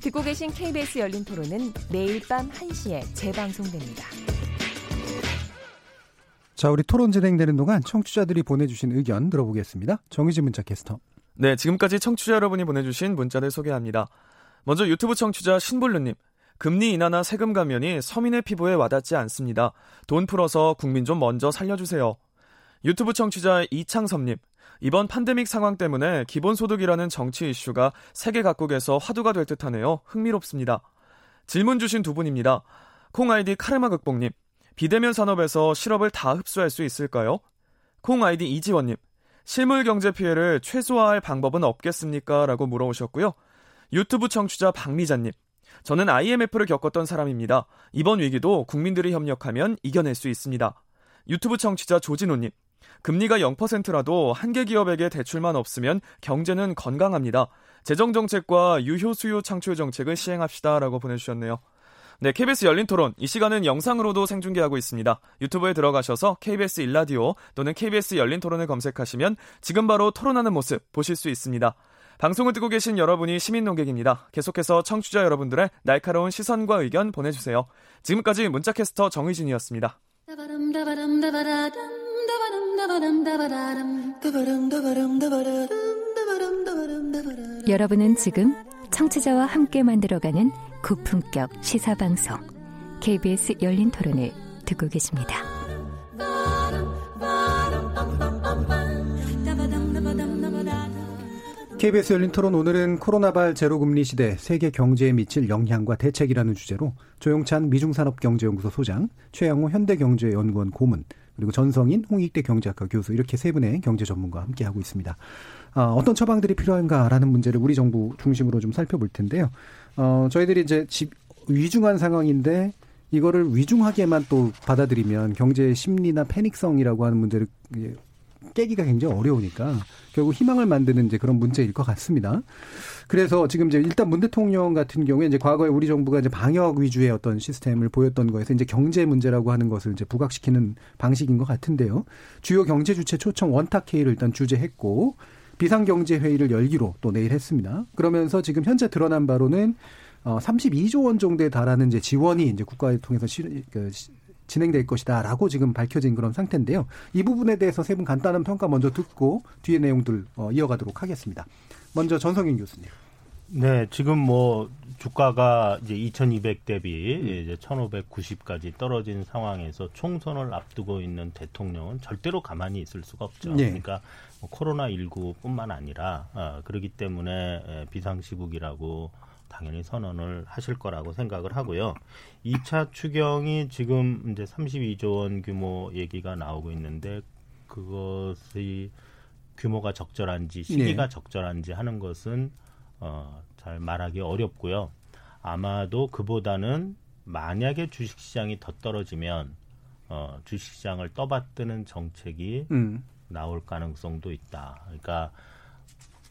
듣고 계신 KBS 열린 토론은 매일 밤 1시에 재방송됩니다. 자, 우리 토론 진행되는 동안 청취자들이 보내주신 의견 들어보겠습니다. 정의진 문자 캐스터. 네, 지금까지 청취자 여러분이 보내주신 문자를 소개합니다. 먼저 유튜브 청취자 신블루님. 금리 인하나 세금 감면이 서민의 피부에 와닿지 않습니다. 돈 풀어서 국민 좀 먼저 살려주세요. 유튜브 청취자 이창섭님. 이번 팬데믹 상황 때문에 기본소득이라는 정치 이슈가 세계 각국에서 화두가 될 듯하네요. 흥미롭습니다. 질문 주신 두 분입니다. 콩 아이디 카르마 극복님. 비대면 산업에서 실업을 다 흡수할 수 있을까요? 콩 아이디 이지원님. 실물 경제 피해를 최소화할 방법은 없겠습니까? 라고 물어오셨고요. 유튜브 청취자 박미자님. 저는 IMF를 겪었던 사람입니다. 이번 위기도 국민들이 협력하면 이겨낼 수 있습니다. 유튜브 청취자 조진호님. 금리가 0%라도 한계 기업에게 대출만 없으면 경제는 건강합니다. 재정 정책과 유효 수요 창출 정책을 시행합시다. 라고 보내주셨네요. 네, KBS 열린 토론. 이 시간은 영상으로도 생중계하고 있습니다. 유튜브에 들어가셔서 KBS 일라디오 또는 KBS 열린 토론을 검색하시면 지금 바로 토론하는 모습 보실 수 있습니다. 방송을 듣고 계신 여러분이 시민 농객입니다. 계속해서 청취자 여러분들의 날카로운 시선과 의견 보내주세요. 지금까지 문자캐스터 정의진이었습니다. 여러분은 지금 청취자와 함께 만들어가는 고품격 시사방송 KBS 열린 토론을 듣고 계십니다. KBS 열린 토론 오늘은 코로나발 제로금리 시대 세계 경제에 미칠 영향과 대책이라는 주제로 조용찬 미중산업경제연구소 소장, 최양호 현대경제연구원 고문, 그리고 전성인 홍익대 경제학과 교수 이렇게 세 분의 경제 전문가와 함께 하고 있습니다. 어, 어떤 처방들이 필요한가라는 문제를 우리 정부 중심으로 좀 살펴볼 텐데요. 어, 저희들이 이제 집 위중한 상황인데 이거를 위중하게만 또 받아들이면 경제 심리나 패닉성이라고 하는 문제를 깨기가 굉장히 어려우니까 결국 희망을 만드는 이제 그런 문제일 것 같습니다. 그래서 지금 이제 일단 문 대통령 같은 경우에 이제 과거에 우리 정부가 이제 방역 위주의 어떤 시스템을 보였던 거에서 이제 경제 문제라고 하는 것을 이제 부각시키는 방식인 것 같은데요. 주요 경제 주체 초청 원탁 회의를 일단 주재했고 비상경제 회의를 열기로 또 내일 했습니다. 그러면서 지금 현재 드러난 바로는 어 32조 원 정도에 달하는 이제 지원이 이제 국가를 통해서 시, 그, 진행될 것이다라고 지금 밝혀진 그런 상태인데요. 이 부분에 대해서 세 분 간단한 평가 먼저 듣고 뒤에 내용들 어, 이어가도록 하겠습니다. 먼저 전성인 교수님. 네, 지금 뭐 주가가 이제 2,200 대비 음. 이제 1,590까지 떨어진 상황에서 총선을 앞두고 있는 대통령은 절대로 가만히 있을 수가 없죠. 네. 그러니까 뭐 코로나 19뿐만 아니라 어, 그러기 때문에 비상시국이라고 당연히 선언을 하실 거라고 생각을 하고요. 2차 추경이 지금 이제 32조 원 규모 얘기가 나오고 있는데 그것이 규모가 적절한지 시기가 네. 적절한지 하는 것은 어, 잘 말하기 어렵고요. 아마도 그보다는 만약에 주식시장이 더 떨어지면 어, 주식시장을 떠받드는 정책이 음. 나올 가능성도 있다. 그러니까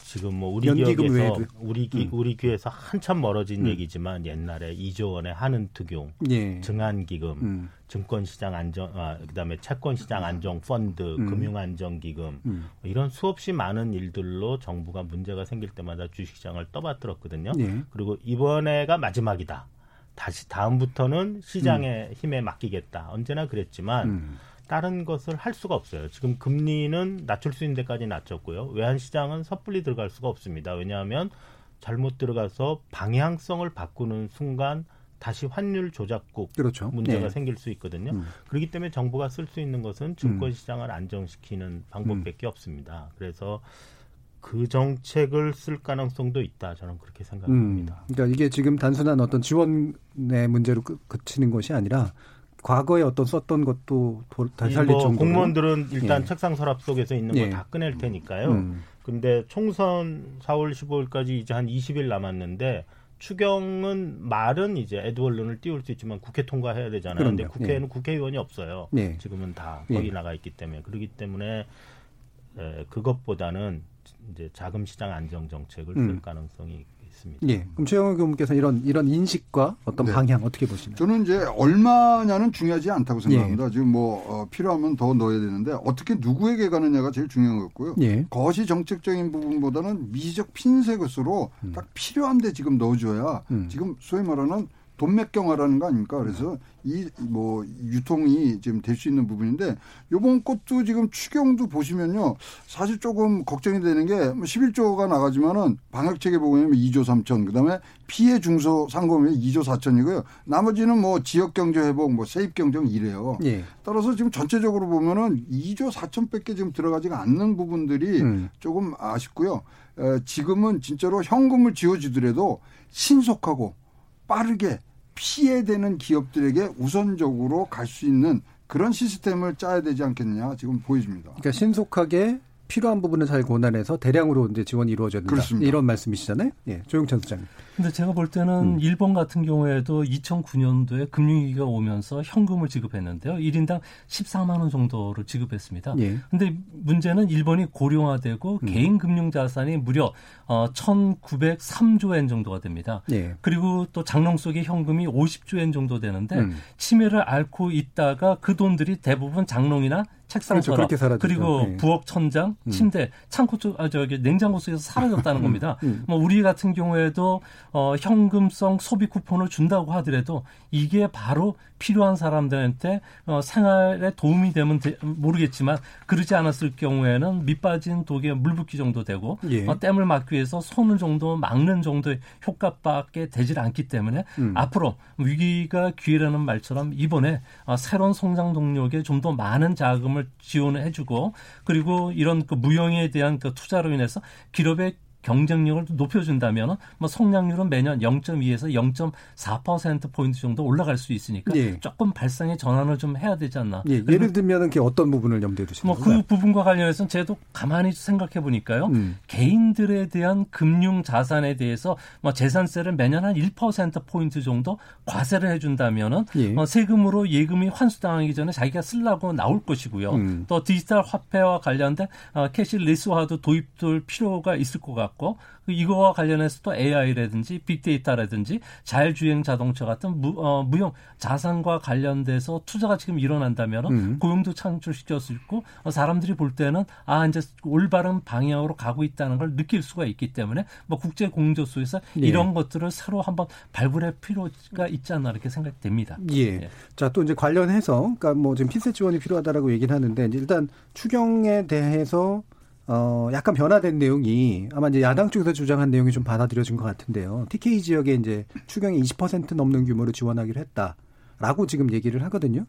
지금 뭐 우리 기억에서 우리 기, 음. 우리 귀에서 한참 멀어진 음. 얘기지만 옛날에 2조 원의 한은 특용, 예. 증안기금, 음. 증권 시장 안정, 아, 그다음에 채권 시장 안정 펀드, 음. 금융 안정 기금 음. 이런 수없이 많은 일들로 정부가 문제가 생길 때마다 주식시장을 떠받들었거든요. 예. 그리고 이번에가 마지막이다. 다시 다음부터는 시장의 음. 힘에 맡기겠다. 언제나 그랬지만. 다른 것을 할 수가 없어요. 지금 금리는 낮출 수 있는 데까지 낮췄고요. 외환 시장은 섣불리 들어갈 수가 없습니다. 왜냐하면 잘못 들어가서 방향성을 바꾸는 순간 다시 환율 조작국 그렇죠. 문제가 네. 생길 수 있거든요. 음. 그렇기 때문에 정부가 쓸 수 있는 것은 증권 시장을 안정시키는 방법밖에 음. 없습니다. 그래서 그 정책을 쓸 가능성도 있다. 저는 그렇게 생각합니다. 음. 그러니까 이게 지금 단순한 어떤 지원의 문제로 그치는 것이 아니라 과거에 어떤 썼던 것도 다시 살릴 뭐 정도로 공무원들은 일단 예. 책상 서랍 속에서 있는 예. 거다 꺼낼 테니까요. 음. 근데 총선 4월 15일까지 이제 한 20일 남았는데 추경은 말은 이제 에드월론을 띄울 수 있지만 국회 통과해야 되잖아요. 그런데 국회에는 예. 국회의원이 없어요. 예. 지금은 다 거기 예. 나가 있기 때문에 그렇기 때문에 에, 그것보다는 이제 자금 시장 안정 정책을 쓸 음. 가능성이 있습니다. 예. 그럼 최영호 교수께서 이런 이런 인식과 어떤 네. 방향 어떻게 보시나요? 저는 이제 얼마냐는 중요하지 않다고 생각합니다. 예. 지금 뭐 어, 필요하면 더 넣어야 되는데 어떻게 누구에게 가느냐가 제일 중요한 것 같고요. 예. 거시 정책적인 부분보다는 미적 핀셋 것으로 음. 딱 필요한데 지금 넣어줘야 음. 지금 소위 말하는 돈맥경화라는 거 아닙니까? 그래서 이 뭐 유통이 지금 될 수 있는 부분인데 요번 것도 지금 추경도 보시면요. 사실 조금 걱정이 되는 게 11조가 뭐 나가지만은 방역 체계 보면 2조 3천 그다음에 피해 중소 상공이 2조 4천이고요. 나머지는 뭐 지역 경제 회복 뭐 세입 경쟁 이래요. 예. 따라서 지금 전체적으로 보면은 2조 4천밖에 지금 들어가지가 않는 부분들이 음. 조금 아쉽고요. 에, 지금은 진짜로 현금을 지어주더라도 신속하고 빠르게 피해되는 기업들에게 우선적으로 갈 수 있는 그런 시스템을 짜야 되지 않겠느냐 지금 보여집니다. 그러니까 신속하게 필요한 부분을 잘 권한해서 대량으로 이제 지원이 이루어져야 된다. 그렇습니다. 이런 말씀이시잖아요. 예, 조용찬 수장님. 근데 제가 볼 때는 음. 일본 같은 경우에도 2009년도에 금융위기가 오면서 현금을 지급했는데요. 1인당 14만 원 정도를 지급했습니다. 예. 근데 문제는 일본이 고령화되고 음. 개인 금융 자산이 무려 어 1,903조 엔 정도가 됩니다. 예. 그리고 또 장롱 속에 현금이 50조 엔 정도 되는데 음. 치매를 앓고 있다가 그 돈들이 대부분 장롱이나 책상 그렇죠, 서랍 그리고 네. 부엌 천장, 음. 침대, 창고 쪽, 아, 저기 냉장고 속에서 사라졌다는 겁니다. 음. 뭐 우리 같은 경우에도 어, 현금성 소비 쿠폰을 준다고 하더라도 이게 바로 필요한 사람들한테 어, 생활에 도움이 되면 되, 모르겠지만 그러지 않았을 경우에는 밑빠진 독에 물 붓기 정도 되고 예. 어, 땜을 막기 위해서 손을 정도 막는 정도의 효과밖에 되질 않기 때문에 음. 앞으로 위기가 기회라는 말처럼 이번에 어, 새로운 성장 동력에 좀 더 많은 자금을 지원을 해주고 그리고 이런 그 무형에 대한 그 투자로 인해서 기업의 경쟁력을 높여준다면 뭐 성장률은 매년 0.2에서 0.4% 포인트 정도 올라갈 수 있으니까 예. 조금 발상의 전환을 좀 해야 되지 않나. 예를 들면 어떤 부분을 염두에 두시는 뭐 그 그 부분과 관련해서는 저도 가만히 생각해 보니까요. 음. 개인들에 대한 금융 자산에 대해서 뭐 재산세를 매년 한 1% 포인트 정도 과세를 해준다면은 예. 어, 세금으로 예금이 환수당하기 전에 자기가 쓰려고 나올 것이고요. 음. 또 디지털 화폐와 관련된 어, cashless화도 도입될 필요가 있을 것 같고. 이거와 관련해서 또 AI라든지 빅데이터라든지 자율주행 자동차 같은 무, 어, 무형 자산과 관련돼서 투자가 지금 일어난다면 음. 고용도 창출시킬 수 있고 어, 사람들이 볼 때는 아 이제 올바른 방향으로 가고 있다는 걸 느낄 수가 있기 때문에 뭐 국제 공조 속에서 예. 이런 것들을 새로 한번 발굴할 필요가 있지 않나 이렇게 생각됩니다. 예. 예. 자 또 이제 관련해서 그러니까 뭐 지금 피세 지원이 필요하다라고 얘기는 하는데 일단 추경에 대해서 어, 약간 변화된 내용이 아마 이제 야당 쪽에서 주장한 내용이 좀 받아들여진 것 같은데요. TK 지역에 이제 추경이 20% 넘는 규모로 지원하기로 했다라고 지금 얘기를 하거든요.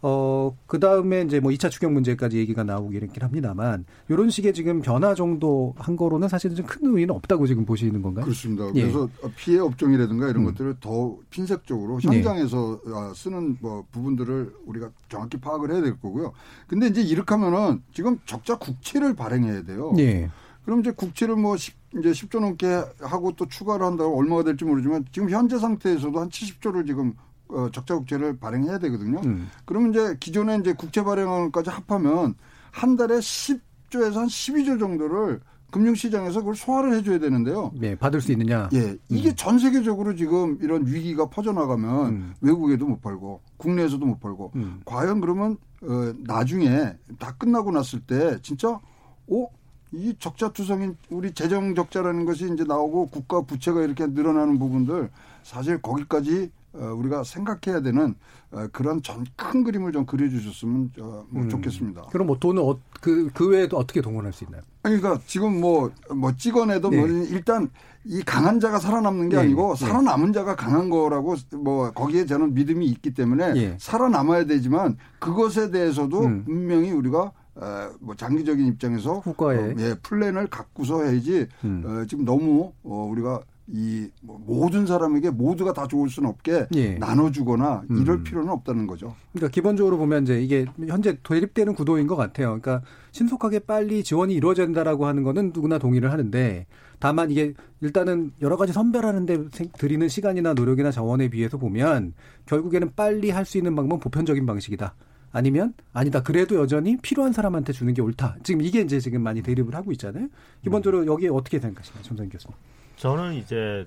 어, 그 다음에 이제 뭐 2차 추경 문제까지 얘기가 나오긴 합니다만, 이런 식의 지금 변화 정도 한 거로는 사실은 좀 큰 의미는 없다고 지금 보시는 건가요? 그렇습니다. 예. 그래서 피해 업종이라든가 이런 음. 것들을 더 핀색적으로 네. 현장에서 네. 쓰는 뭐 부분들을 우리가 정확히 파악을 해야 될 거고요. 근데 이제 이렇게 하면은 지금 적자 국채를 발행해야 돼요. 네. 그럼 이제 국채를 뭐 10, 이제 10조 넘게 하고 또 추가를 한다고 얼마가 될지 모르지만 지금 현재 상태에서도 한 70조를 지금 어, 적자 국채를 발행해야 되거든요. 음. 그러면 이제 기존에 이제 국채 발행까지 합하면 한 달에 10조에서 한 12조 정도를 금융시장에서 그걸 소화를 해줘야 되는데요. 네, 받을 수 있느냐? 예, 이게 음. 전 세계적으로 지금 이런 위기가 퍼져나가면 음. 외국에도 못 팔고 국내에서도 못 팔고 음. 과연 그러면 어, 나중에 다 끝나고 났을 때 진짜 어? 이 적자 투성인 우리 재정 적자라는 것이 이제 나오고 국가 부채가 이렇게 늘어나는 부분들 사실 거기까지 어, 우리가 생각해야 되는 어, 그런 전 큰 그림을 좀 그려주셨으면 뭐 음. 좋겠습니다. 그럼 뭐 돈은 어, 그, 그 외에도 어떻게 동원할 수 있나요? 그러니까 지금 뭐, 뭐 찍어내도 뭐 네. 뭐 일단 이 강한 자가 살아남는 게 네. 아니고 네. 살아남은 자가 강한 거라고 뭐 거기에 저는 믿음이 있기 때문에 네. 살아남아야 되지만 그것에 대해서도 음. 분명히 우리가 어, 뭐 장기적인 입장에서 국가의 어, 예, 플랜을 갖고서 해야지 음. 어, 지금 너무 어, 우리가 이뭐 모든 사람에게 모두가 다 좋을 수는 없게 예. 나눠주거나 이럴 음. 필요는 없다는 거죠. 그러니까 기본적으로 보면 이제 이게 현재 대립되는 구도인 것 같아요. 그러니까 신속하게 빨리 지원이 이루어져야 된다라고 하는 거는 누구나 동의를 하는데 다만 이게 일단은 여러 가지 선별하는데 드리는 시간이나 노력이나 자원에 비해서 보면 결국에는 빨리 할 수 있는 방법은 보편적인 방식이다. 아니면 아니다 그래도 여전히 필요한 사람한테 주는 게 옳다. 지금 이게 이제 지금 많이 대립을 하고 있잖아요. 기본적으로 여기에 어떻게 생각하시나요, 전장 교수님? 저는 이제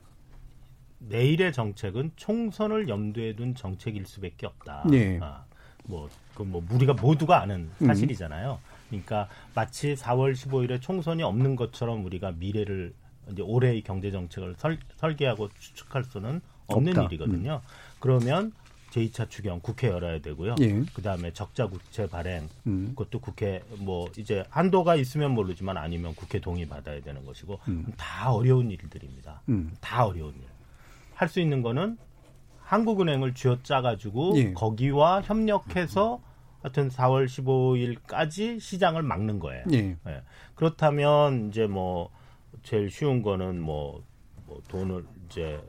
내일의 정책은 총선을 염두에 둔 정책일 수밖에 없다. 네. 아, 뭐, 그 뭐, 우리가 모두가 아는 음. 사실이잖아요. 그러니까 마치 4월 15일에 총선이 없는 것처럼 우리가 미래를 이제 올해의 경제 정책을 설, 설계하고 추측할 수는 없는 없다. 일이거든요. 음. 그러면 제2차 추경 국회 열어야 되고요. 예. 그다음에 적자 국채 발행 음. 그것도 국회 뭐 이제 한도가 있으면 모르지만 아니면 국회 동의 받아야 되는 것이고 음. 다 어려운 일들입니다. 음. 다 어려운 일. 할 수 있는 거는 한국은행을 쥐어짜 가지고 예. 거기와 협력해서 하여튼 4월 15일까지 시장을 막는 거예요. 예. 예. 그렇다면 이제 뭐 제일 쉬운 거는 뭐, 뭐 돈을 이제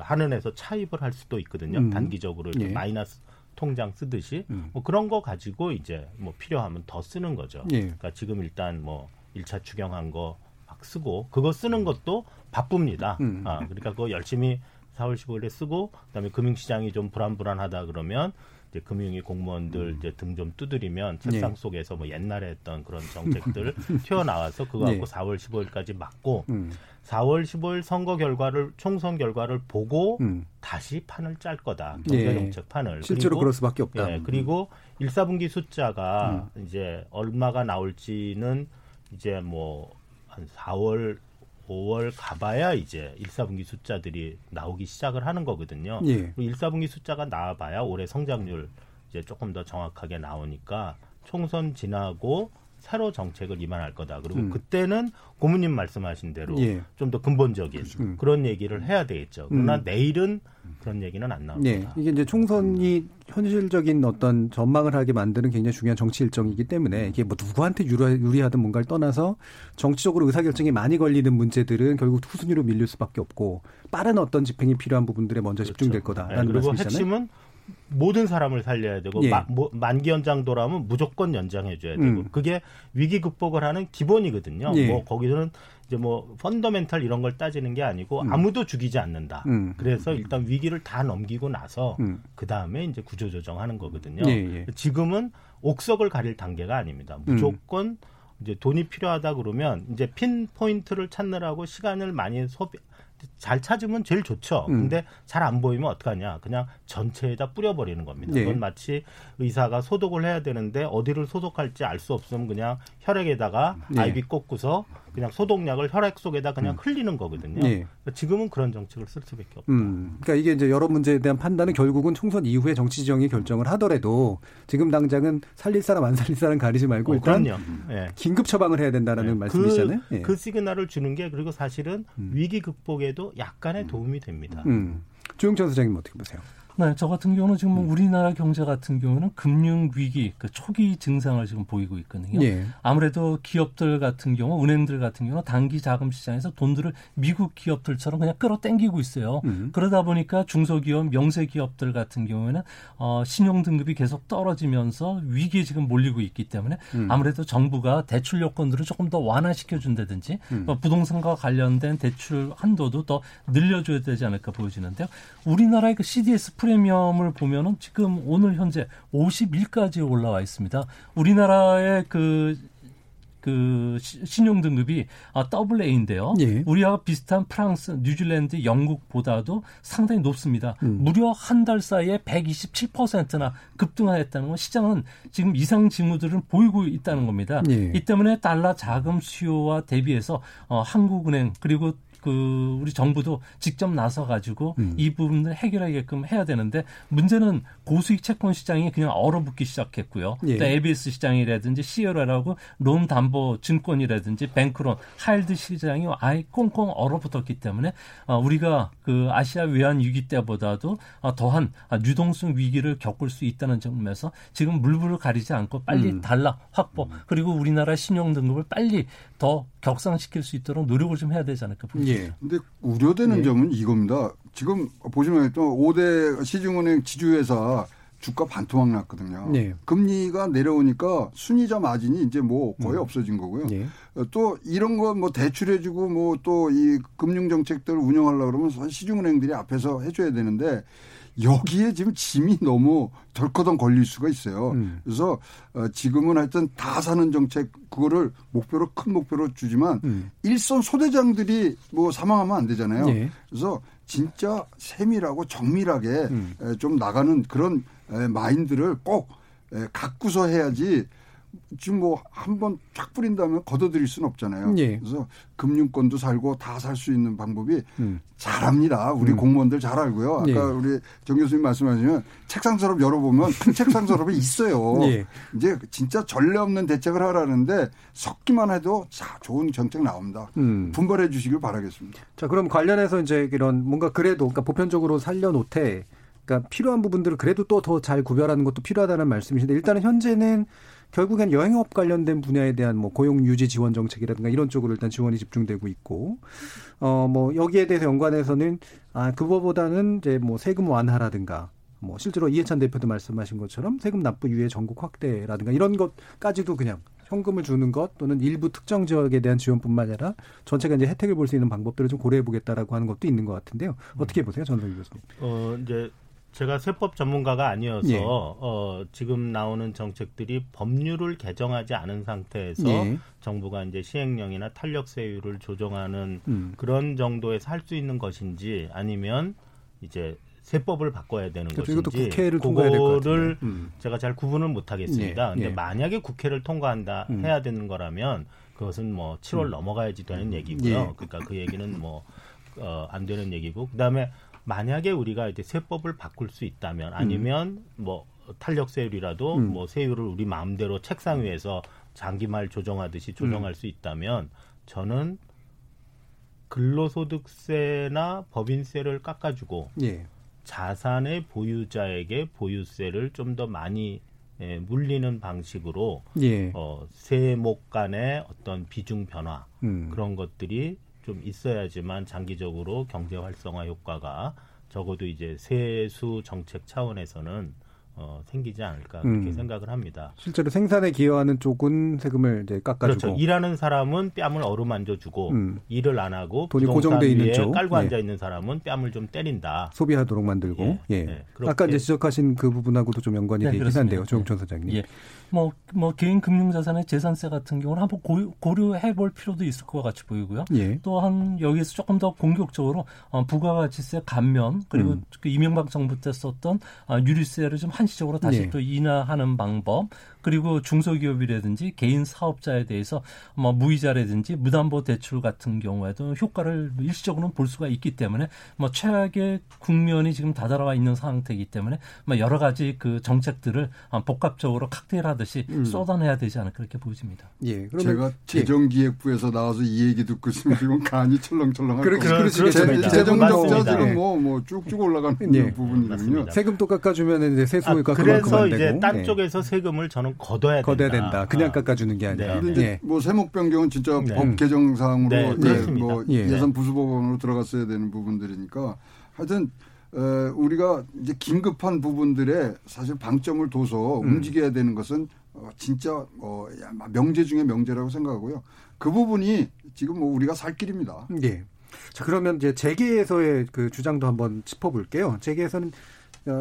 한은에서 차입을 할 수도 있거든요. 음. 단기적으로 예. 마이너스 통장 쓰듯이 음. 뭐 그런 거 가지고 이제 뭐 필요하면 더 쓰는 거죠. 예. 그러니까 지금 일단 뭐 1차 추경한 거 막 쓰고 그거 쓰는 것도 바쁩니다. 음. 아, 그러니까 그거 열심히 4월 15일에 쓰고 그다음에 금융시장이 좀 불안불안하다 그러면 이제 금융위 공무원들 이제 등 좀 두드리면 책상 네. 속에서 뭐 옛날에 했던 그런 정책들 튀어나와서 그거 갖고 네. 4월 15일까지 막고 음. 4월 15일 선거 결과를 총선 결과를 보고 음. 다시 판을 짤 거다. 경제 예. 정책 판을. 실제로 그리고, 그럴 수밖에 없다. 예, 그리고 음. 1사분기 숫자가 음. 이제 얼마가 나올지는 이제 뭐 한 4월 5월 가봐야 이제 1사분기 숫자들이 나오기 시작을 하는 거거든요. 예. 1사분기 숫자가 나와봐야 올해 성장률 이제 조금 더 정확하게 나오니까 총선 지나고 새로 정책을 입안할 거다. 그리고 음. 그때는 고모님 말씀하신 대로 예. 좀더 근본적인 음. 그런 얘기를 해야 되겠죠. 그러나 음. 내일은 그런 얘기는 안 나옵니다. 예. 이게 이제 총선이 현실적인 어떤 전망을 하게 만드는 굉장히 중요한 정치 일정이기 때문에 이게 뭐 누구한테 유리하든 뭔가를 떠나서 정치적으로 의사결정이 많이 걸리는 문제들은 결국 후순위로 밀릴 수밖에 없고 빠른 어떤 집행이 필요한 부분들에 먼저 그렇죠. 집중될 거다라는 네, 그리고 말씀이잖아요. 핵심은 모든 사람을 살려야 되고 예. 마, 뭐, 만기 연장 돌아오면 무조건 연장해 줘야 되고 음. 그게 위기 극복을 하는 기본이거든요. 예. 뭐 거기서는 이제 뭐 펀더멘탈 이런 걸 따지는 게 아니고 음. 아무도 죽이지 않는다. 음. 그래서 일단 위기를 다 넘기고 나서 음. 그 다음에 이제 구조 조정하는 거거든요. 예, 예. 지금은 옥석을 가릴 단계가 아닙니다. 음. 무조건 이제 돈이 필요하다 그러면 이제 핀 포인트를 찾느라고 시간을 많이 소비 잘 찾으면 제일 좋죠. 음. 근데 잘 안 보이면 어떡하냐. 그냥 전체에다 뿌려버리는 겁니다. 네. 그건 마치 의사가 소독을 해야 되는데 어디를 소독할지 알 수 없으면 그냥 혈액에다가 네. 아이비 꽂고서 그냥 소독약을 혈액 속에다 그냥 음. 흘리는 거거든요. 네. 그러니까 지금은 그런 정책을 쓸 수밖에 없다. 음. 그러니까 이게 이제 여러 문제에 대한 판단은 결국은 총선 이후에 정치 지정이 결정을 하더라도 지금 당장은 살릴 사람 안 살릴 사람 가리지 말고 어, 일단 네. 긴급 처방을 해야 된다는 네. 말씀이시잖아요. 그, 예. 그 시그널을 주는 게 그리고 사실은 음. 위기 극복에도 약간의 도움이 됩니다. 음. 조영천 소장님 어떻게 보세요? 네, 저 같은 경우는 지금 뭐 음. 우리나라 경제 같은 경우는 금융 위기 그 초기 증상을 지금 보이고 있거든요. 예. 아무래도 기업들 같은 경우, 은행들 같은 경우 단기 자금 시장에서 돈들을 미국 기업들처럼 그냥 끌어당기고 있어요. 음. 그러다 보니까 중소기업, 명세 기업들 같은 경우에는 어, 신용 등급이 계속 떨어지면서 위기에 지금 몰리고 있기 때문에 음. 아무래도 정부가 대출 요건들을 조금 더 완화시켜 준다든지 음. 어, 부동산과 관련된 대출 한도도 더 늘려줘야 되지 않을까 보여지는데요. 우리나라의 그 CDS 프리미엄을 보면은 지금 오늘 현재 51까지 올라와 있습니다. 우리나라의 그, 그 신용 등급이 아, 더블 A인데요. 예. 우리와 비슷한 프랑스, 뉴질랜드, 영국보다도 상당히 높습니다. 음. 무려 한 달 사이에 127%나 급등하였다는 건 시장은 지금 이상 징후들을 보이고 있다는 겁니다. 예. 이 때문에 달러 자금 수요와 대비해서 어, 한국은행 그리고 그 우리 정부도 직접 나서 가지고 음. 이 부분을 해결하게끔 해야 되는데 문제는 고수익 채권 시장이 그냥 얼어붙기 시작했고요. 예. 또 ABS 시장이라든지 CLO라고 론 담보 증권이라든지 뱅크론 하일드 시장이 아예 꽁꽁 얼어붙었기 때문에 어, 우리가 그 아시아 외환 위기 때보다도 어, 더한 유동성 위기를 겪을 수 있다는 점에서 지금 물불을 가리지 않고 빨리 음. 달러 확보 그리고 우리나라 신용 등급을 빨리 더 격상시킬 수 있도록 노력을 좀 해야 되지 않을까. 예. 근데 우려되는 예. 점은 이겁니다. 지금 보시면 또 5대 시중은행 지주회사 주가 반토막 났거든요. 네. 금리가 내려오니까 순이자 마진이 이제 뭐 거의 음. 없어진 거고요. 네. 또 이런 거 뭐 대출해주고 뭐 또 이 금융 정책들을 운영하려고 그러면 시중은행들이 앞에서 해줘야 되는데 여기에 지금 짐이 너무 덜커덩 걸릴 수가 있어요. 음. 그래서 어, 지금은 하여튼 다 사는 정책 그거를 목표로 큰 목표로 주지만 음. 일선 소대장들이 뭐 사망하면 안 되잖아요. 네. 그래서 진짜 세밀하고 정밀하게 음. 좀 나가는 그런 마인드를 꼭 갖고서 해야지 지금 뭐 한 번 쫙 뿌린다면 걷어들일 수는 없잖아요. 예. 그래서 금융권도 살고 다 살 수 있는 방법이 음. 잘합니다. 우리 음. 공무원들 잘 알고요. 아까 예. 우리 정 교수님 말씀하시면 책상 서랍 열어보면 큰 책상 서랍이 있어요. 예. 이제 진짜 전례 없는 대책을 하라는데 섞기만 해도 자 좋은 정책 나옵니다. 음. 분발해 주시길 바라겠습니다. 자 그럼 관련해서 이제 이런 뭔가 그래도 그러니까 보편적으로 살려놓되 그러니까 필요한 부분들을 그래도 또 더 잘 구별하는 것도 필요하다는 말씀이신데 일단은 현재는 결국엔 여행업 관련된 분야에 대한 뭐 고용 유지 지원 정책이라든가 이런 쪽으로 일단 지원이 집중되고 있고 어 뭐 여기에 대해서 연관해서는 아 그거보다는 이제 뭐 세금 완화라든가 뭐 실제로 이해찬 대표도 말씀하신 것처럼 세금 납부 유예 전국 확대라든가 이런 것까지도 그냥 현금을 주는 것 또는 일부 특정 지역에 대한 지원뿐만 아니라 전체가 이제 혜택을 볼 수 있는 방법들을 좀 고려해 보겠다라고 하는 것도 있는 것 같은데요. 어떻게 보세요, 전성기 교수님? 어 이제 제가 세법 전문가가 아니어서 예. 어, 지금 나오는 정책들이 법률을 개정하지 않은 상태에서 예. 정부가 이제 시행령이나 탄력세율을 조정하는 음. 그런 정도에서 할 수 있는 것인지 아니면 이제 세법을 바꿔야 되는 그렇죠. 것인지 국회를 그거를 음. 제가 잘 구분을 못 하겠습니다. 예. 근데 예. 만약에 국회를 통과한다 음. 해야 되는 거라면 그것은 뭐 7월 음. 넘어가야지 되는 얘기고요. 예. 그러니까 그 얘기는 뭐 어, 안 되는 얘기고 그다음에 만약에 우리가 이제 세법을 바꿀 수 있다면 아니면 음. 뭐 탄력세율이라도 음. 뭐 세율을 우리 마음대로 책상 위에서 장기말 조정하듯이 조정할 음. 수 있다면 저는 근로소득세나 법인세를 깎아주고 예. 자산의 보유자에게 보유세를 좀 더 많이 예, 물리는 방식으로 예. 어, 세목 간의 어떤 비중 변화 음. 그런 것들이 좀 있어야지만 장기적으로 경제 활성화 효과가 적어도 이제 세수 정책 차원에서는 어, 생기지 않을까 그렇게 음. 생각을 합니다. 실제로 생산에 기여하는 쪽은 세금을 이제 깎아주고 그렇죠. 일하는 사람은 뺨을 어루만져주고 음. 일을 안 하고 돈이 고정돼 있는 쪽 깔고 예. 앉아 있는 사람은 뺨을 좀 때린다. 소비하도록 만들고 예. 예. 예. 아까 이제 지적하신 그 부분하고도 좀 연관이 네, 되긴 한데요, 조영천 사장님. 예. 뭐, 뭐 개인 금융자산의 재산세 같은 경우는 한번 고, 려 해볼 필요도 있을 것 같이 보이고요. 예. 또한 여기서 조금 더 공격적으로 어, 부가가치세 감면 그리고 음. 그 이명박 정부 때 썼던 어, 유류세를 좀한 시적으로 다시 예. 또 인하하는 방법 그리고 중소기업이라든지 개인 사업자에 대해서 뭐 무이자라든지 무담보 대출 같은 경우에도 효과를 일시적으로는 볼 수가 있기 때문에 뭐 최악의 국면이 지금 다다라와 있는 상태이기 때문에 뭐 여러 가지 그 정책들을 복합적으로 칵테일하듯이 음. 쏟아내야 되지 않을까 그렇게 보여집니다. 예. 제가 예. 재정기획부에서 나와서 이 얘기 듣고 있으면 지금 간이 철렁철렁할 그렇, 그렇습니다. 재정 적자 지금 뭐 뭐 쭉쭉 올라가는 예. 부분이거든요. 세금 또 깎아주면 이제 세수가 아, 그래서 이제 딴 네. 쪽에서 세금을 저는 걷어야, 걷어야 된다. 된다. 그냥 아. 깎아주는 게 아니라. 네. 네. 뭐 세목 변경은 진짜 네. 법 개정상으로 네. 네. 뭐 예. 예산 부수 법원으로 들어갔어야 되는 부분들이니까 하여튼 어, 우리가 이제 긴급한 부분들에 사실 방점을 둬서 음. 움직여야 되는 것은 어, 진짜 어, 명제 중에 명제라고 생각하고요. 그 부분이 지금 뭐 우리가 살 길입니다. 네. 자 그러면 이제 재계에서의 그 주장도 한번 짚어볼게요. 재계에서는 어,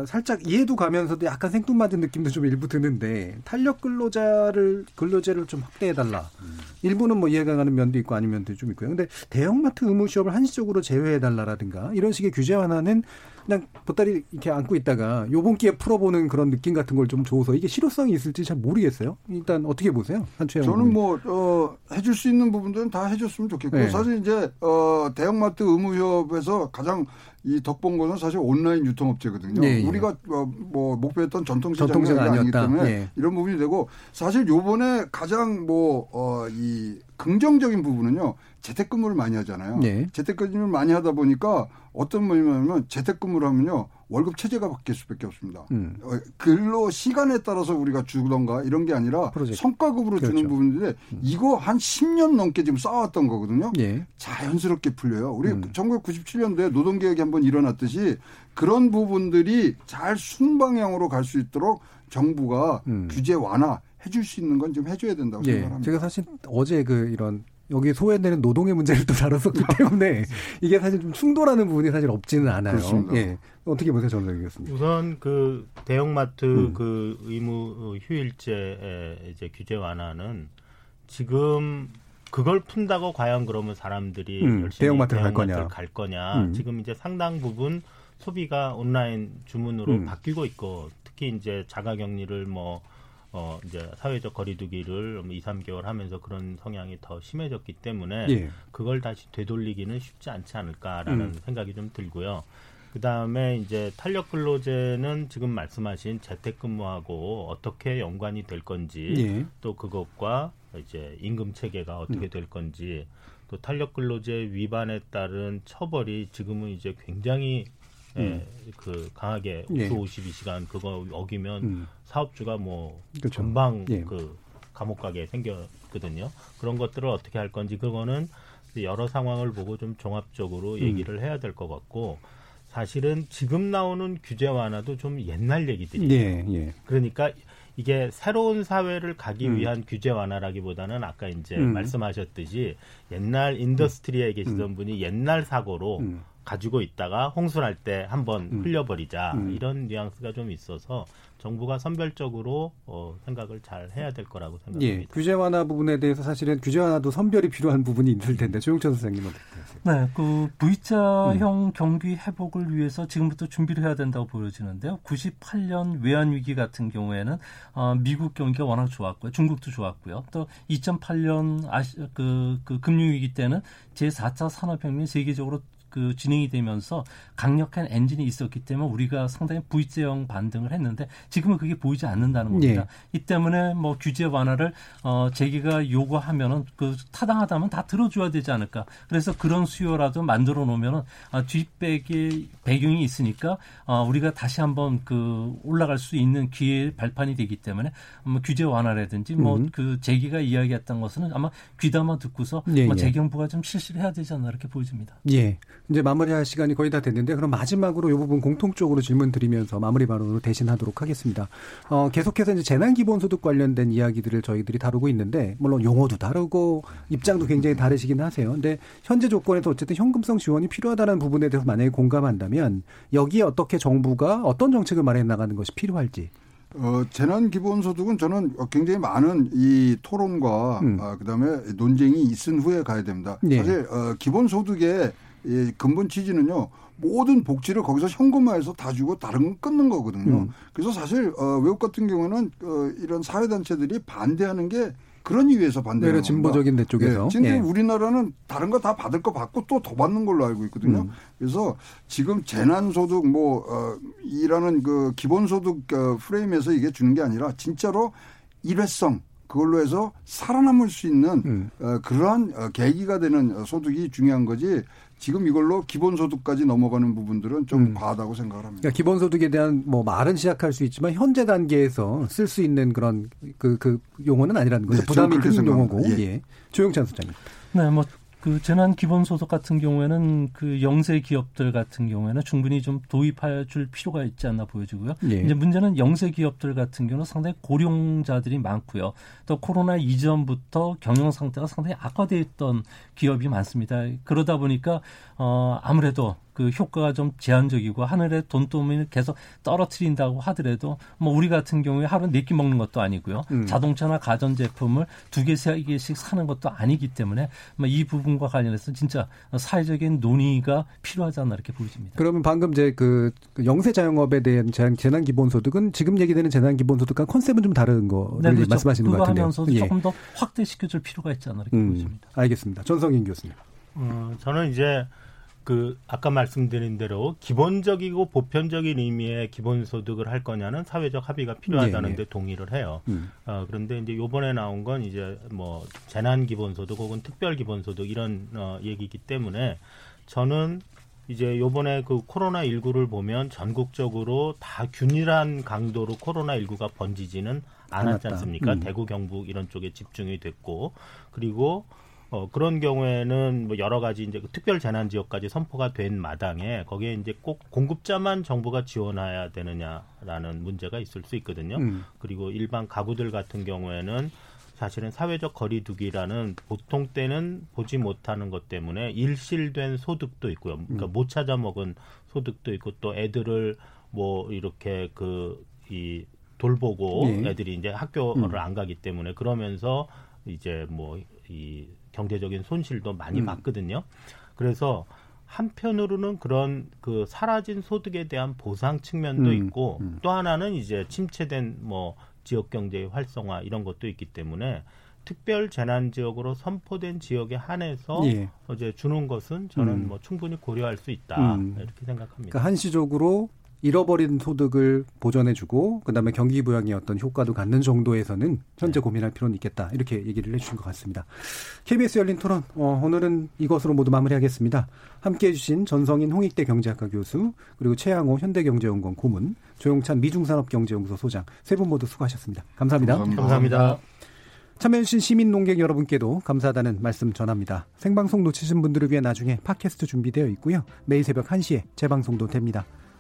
살짝 이해도 가면서도 약간 생뚱맞은 느낌도 좀 일부 드는데 탄력 근로자를 근로제를 좀 확대해 달라. 음. 일부는 뭐 이해가 가는 면도 있고 아닌 면도 좀 있고요. 근데 대형마트 의무 시업을 한시적으로 제외해 달라라든가 이런 식의 규제 완화는 그냥 보따리 이렇게 안고 있다가 요번 기회에 풀어보는 그런 느낌 같은 걸 좀 줘서 이게 실효성이 있을지 잘 모르겠어요. 일단 어떻게 보세요? 한추영 저는 뭐 어, 해줄 수 있는 부분들은 다 해줬으면 좋겠고 네. 사실 이제 어, 대형마트 의무협에서 가장 이 덕본 거는 사실 온라인 유통업체거든요. 예, 예. 우리가 어, 뭐 목표했던 전통시장이 아니기 때문에 예. 이런 부분이 되고 사실 요번에 가장 뭐 어, 이 긍정적인 부분은요. 재택근무를 많이 하잖아요. 네. 재택근무를 많이 하다 보니까 어떤 뭐냐면 재택근무를 하면요. 월급 체제가 바뀔 수밖에 없습니다. 음. 어, 근로 시간에 따라서 우리가 주던가 이런 게 아니라 프로젝트. 성과급으로 그렇죠. 주는 부분인데 음. 이거 한 10년 넘게 지금 쌓아왔던 거거든요. 예. 자연스럽게 풀려요. 우리 음. 1997년도에 노동개혁이 한번 일어났듯이 그런 부분들이 잘 순방향으로 갈 수 있도록 정부가 음. 규제 완화 해줄 수 있는 건 좀 해줘야 된다고 예. 생각합니다. 제가 사실 어제 그 이런 여기 소외되는 노동의 문제를 또 다뤘었기 때문에 이게 사실 좀 충돌하는 부분이 사실 없지는 않아요. 그렇습니다. 예. 어떻게 보세요, 전장 교수님? 우선 그 대형마트 음. 그 의무 휴일제 이제 규제 완화는 지금 그걸 푼다고 과연 그러면 사람들이 음, 열심히 대형마트를 갈 거냐? 갈 거냐? 음. 지금 이제 상당 부분 소비가 온라인 주문으로 음. 바뀌고 있고 특히 이제 자가격리를 뭐 어 이제 사회적 거리두기를 2, 3개월 하면서 그런 성향이 더 심해졌기 때문에 예. 그걸 다시 되돌리기는 쉽지 않지 않을까라는 음. 생각이 좀 들고요. 그 다음에 이제 탄력 근로제는 지금 말씀하신 재택근무하고 어떻게 연관이 될 건지 예. 또 그것과 이제 임금 체계가 어떻게 음. 될 건지 또 탄력 근로제 위반에 따른 처벌이 지금은 이제 굉장히 예, 음. 그 강하게 예. 52시간 그거 어기면 음. 사업주가 뭐 그렇죠. 금방 예. 그 감옥 가게 생겼거든요. 그런 것들을 어떻게 할 건지 그거는 여러 상황을 보고 좀 종합적으로 음. 얘기를 해야 될 것 같고 사실은 지금 나오는 규제 완화도 좀 옛날 얘기들이에요. 예, 예. 그러니까 이게 새로운 사회를 가기 음. 위한 규제 완화라기보다는 아까 이제 음. 말씀하셨듯이 옛날 industry에 계시던 음. 분이 옛날 사고로 음. 가지고 있다가 홍수날 때 한번 음. 흘려버리자 음. 이런 뉘앙스가 좀 있어서 정부가 선별적으로 어, 생각을 잘 해야 될 거라고 생각합니다. 예, 규제 완화 부분에 대해서 사실은 규제 완화도 선별이 필요한 부분이 있을 텐데 조용천 선생님은 어떻게 네, 그 V자형 음. 경기 회복을 위해서 지금부터 준비를 해야 된다고 보여지는데요. 98년 외환 위기 같은 경우에는 어, 미국 경기가 워낙 좋았고요, 중국도 좋았고요. 또 2008년 아시, 그, 그 금융 위기 때는 제 4차 산업혁명이 세계적으로 그 진행이 되면서 강력한 엔진이 있었기 때문에 우리가 상당히 V자형 반등을 했는데 지금은 그게 보이지 않는다는 겁니다. 예. 이 때문에 뭐 규제 완화를 어 제기가 요구하면은 그 타당하다면 다 들어줘야 되지 않을까. 그래서 그런 수요라도 만들어 놓으면은 아, 뒷백에 배경이 있으니까 어 우리가 다시 한번 그 올라갈 수 있는 기회 발판이 되기 때문에 뭐 규제 완화라든지 뭐그 음. 제기가 이야기했던 것은 아마 귀담아 듣고서 예, 뭐 예. 재경부가 좀 실시를 해야 되지 않나 이렇게 보여집니다. 예. 이제 마무리할 시간이 거의 다 됐는데 그럼 마지막으로 이 부분 공통적으로 질문 드리면서 마무리 발언으로 대신하도록 하겠습니다. 어, 계속해서 이제 재난 기본소득 관련된 이야기들을 저희들이 다루고 있는데 물론 용어도 다르고 입장도 굉장히 다르시긴 하세요. 근데 현재 조건에서 어쨌든 현금성 지원이 필요하다는 부분에 대해서 만약에 공감한다면 여기에 어떻게 정부가 어떤 정책을 마련해 나가는 것이 필요할지 어, 재난 기본소득은 저는 굉장히 많은 이 토론과 음. 어, 그다음에 논쟁이 있은 후에 가야 됩니다. 네. 사실 어, 기본소득에 이 근본 취지는요. 모든 복지를 거기서 현금화해서 다 주고 다른 건 끊는 거거든요. 음. 그래서 사실 어, 외국 같은 경우는 어, 이런 사회단체들이 반대하는 게 그런 이유에서 반대하는 네, 진보적인 데 쪽에서. 네, 지금 예. 우리나라는 다른 거 다 받을 거 받고 또 더 받는 걸로 알고 있거든요. 음. 그래서 지금 재난소득 뭐 어, 이라는 그 기본소득 어, 프레임에서 이게 주는 게 아니라 진짜로 일회성 그걸로 해서 살아남을 수 있는 음. 어, 그러한 어, 계기가 되는 소득이 중요한 거지 지금 이걸로 기본소득까지 넘어가는 부분들은 좀 음. 과하다고 생각을 합니다. 그러니까 기본소득에 대한 뭐 말은 시작할 수 있지만 현재 단계에서 쓸 수 있는 그런 그, 그 용어는 아니라는 거죠. 네, 부담이 큰 용어고. 예. 예. 조영찬 소장님. 네, 뭐 그 재난 기본 소득 같은 경우에는 그 영세 기업들 같은 경우에는 충분히 좀 도입해 줄 필요가 있지 않나 보여지고요. 예. 이제 문제는 영세 기업들 같은 경우는 상당히 고령자들이 많고요. 또 코로나 이전부터 경영 상태가 상당히 악화돼 있던 기업이 많습니다. 그러다 보니까 어 아무래도 그 효과가 좀 제한적이고 하늘에 돈돈을 계속 떨어뜨린다고 하더라도 뭐 우리 같은 경우에 하루 네 끼 먹는 것도 아니고요. 음. 자동차나 가전 제품을 두 개, 세 개씩 사는 것도 아니기 때문에 뭐이 부분과 관련해서 진짜 사회적인 논의가 필요하지 않나 이렇게 보여집니다. 그러면 방금 이제 그, 그 영세 자영업에 대한 재난 기본소득은 지금 얘기되는 재난 기본소득과 컨셉은 좀 다른 거를 네, 그렇죠. 말씀하시는 것 같은데요. 하면서 예. 조금 더 확대시켜줄 필요가 있지 않나 이렇게 음. 보여집니다. 알겠습니다. 전성인 교수님. 어, 저는 이제 그 아까 말씀드린 대로 기본적이고 보편적인 의미의 기본소득을 할 거냐는 사회적 합의가 필요하다는데 네, 네. 동의를 해요. 음. 어, 그런데 이제 요번에 나온 건 이제 뭐 재난 기본소득 혹은 특별 기본소득 이런 어, 얘기이기 때문에 저는 이제 요번에 그 코로나 19를 보면 전국적으로 다 균일한 강도로 코로나 19가 번지지는 않았지 않습니까? 음. 대구 경북 이런 쪽에 집중이 됐고 그리고 어, 그런 경우에는 뭐 여러 가지 이제 그 특별 재난 지역까지 선포가 된 마당에 거기에 이제 꼭 공급자만 정부가 지원해야 되느냐라는 문제가 있을 수 있거든요. 음. 그리고 일반 가구들 같은 경우에는 사실은 사회적 거리두기라는 보통 때는 보지 못하는 것 때문에 일실된 소득도 있고요. 그러니까 음. 못 찾아 먹은 소득도 있고 또 애들을 뭐 이렇게 그 이 돌보고 네. 애들이 이제 학교를 음. 안 가기 때문에 그러면서 이제 뭐이 경제적인 손실도 많이 음. 받거든요. 그래서 한편으로는 그런 그 사라진 소득에 대한 보상 측면도 음. 있고 음. 또 하나는 이제 침체된 뭐 지역 경제의 활성화 이런 것도 있기 때문에 특별 재난 지역으로 선포된 지역에 한해서 예. 어제 주는 것은 저는 음. 뭐 충분히 고려할 수 있다 음. 이렇게 생각합니다. 그러니까 한시적으로 잃어버린 소득을 보전해주고 그다음에 경기 부양의 어떤 효과도 갖는 정도에서는 현재 네. 고민할 필요는 있겠다 이렇게 얘기를 해주신 것 같습니다. KBS 열린 토론 어, 오늘은 이것으로 모두 마무리하겠습니다. 함께해 주신 전성인 홍익대 경제학과 교수 그리고 최양호 현대경제연구원 고문 조용찬 미중산업경제연구소 소장 세 분 모두 수고하셨습니다. 감사합니다. 감사합니다. 감사합니다. 참여해주신 시민 농객 여러분께도 감사하다는 말씀 전합니다. 생방송 놓치신 분들을 위해 나중에 팟캐스트 준비되어 있고요. 매일 새벽 1시에 재방송도 됩니다.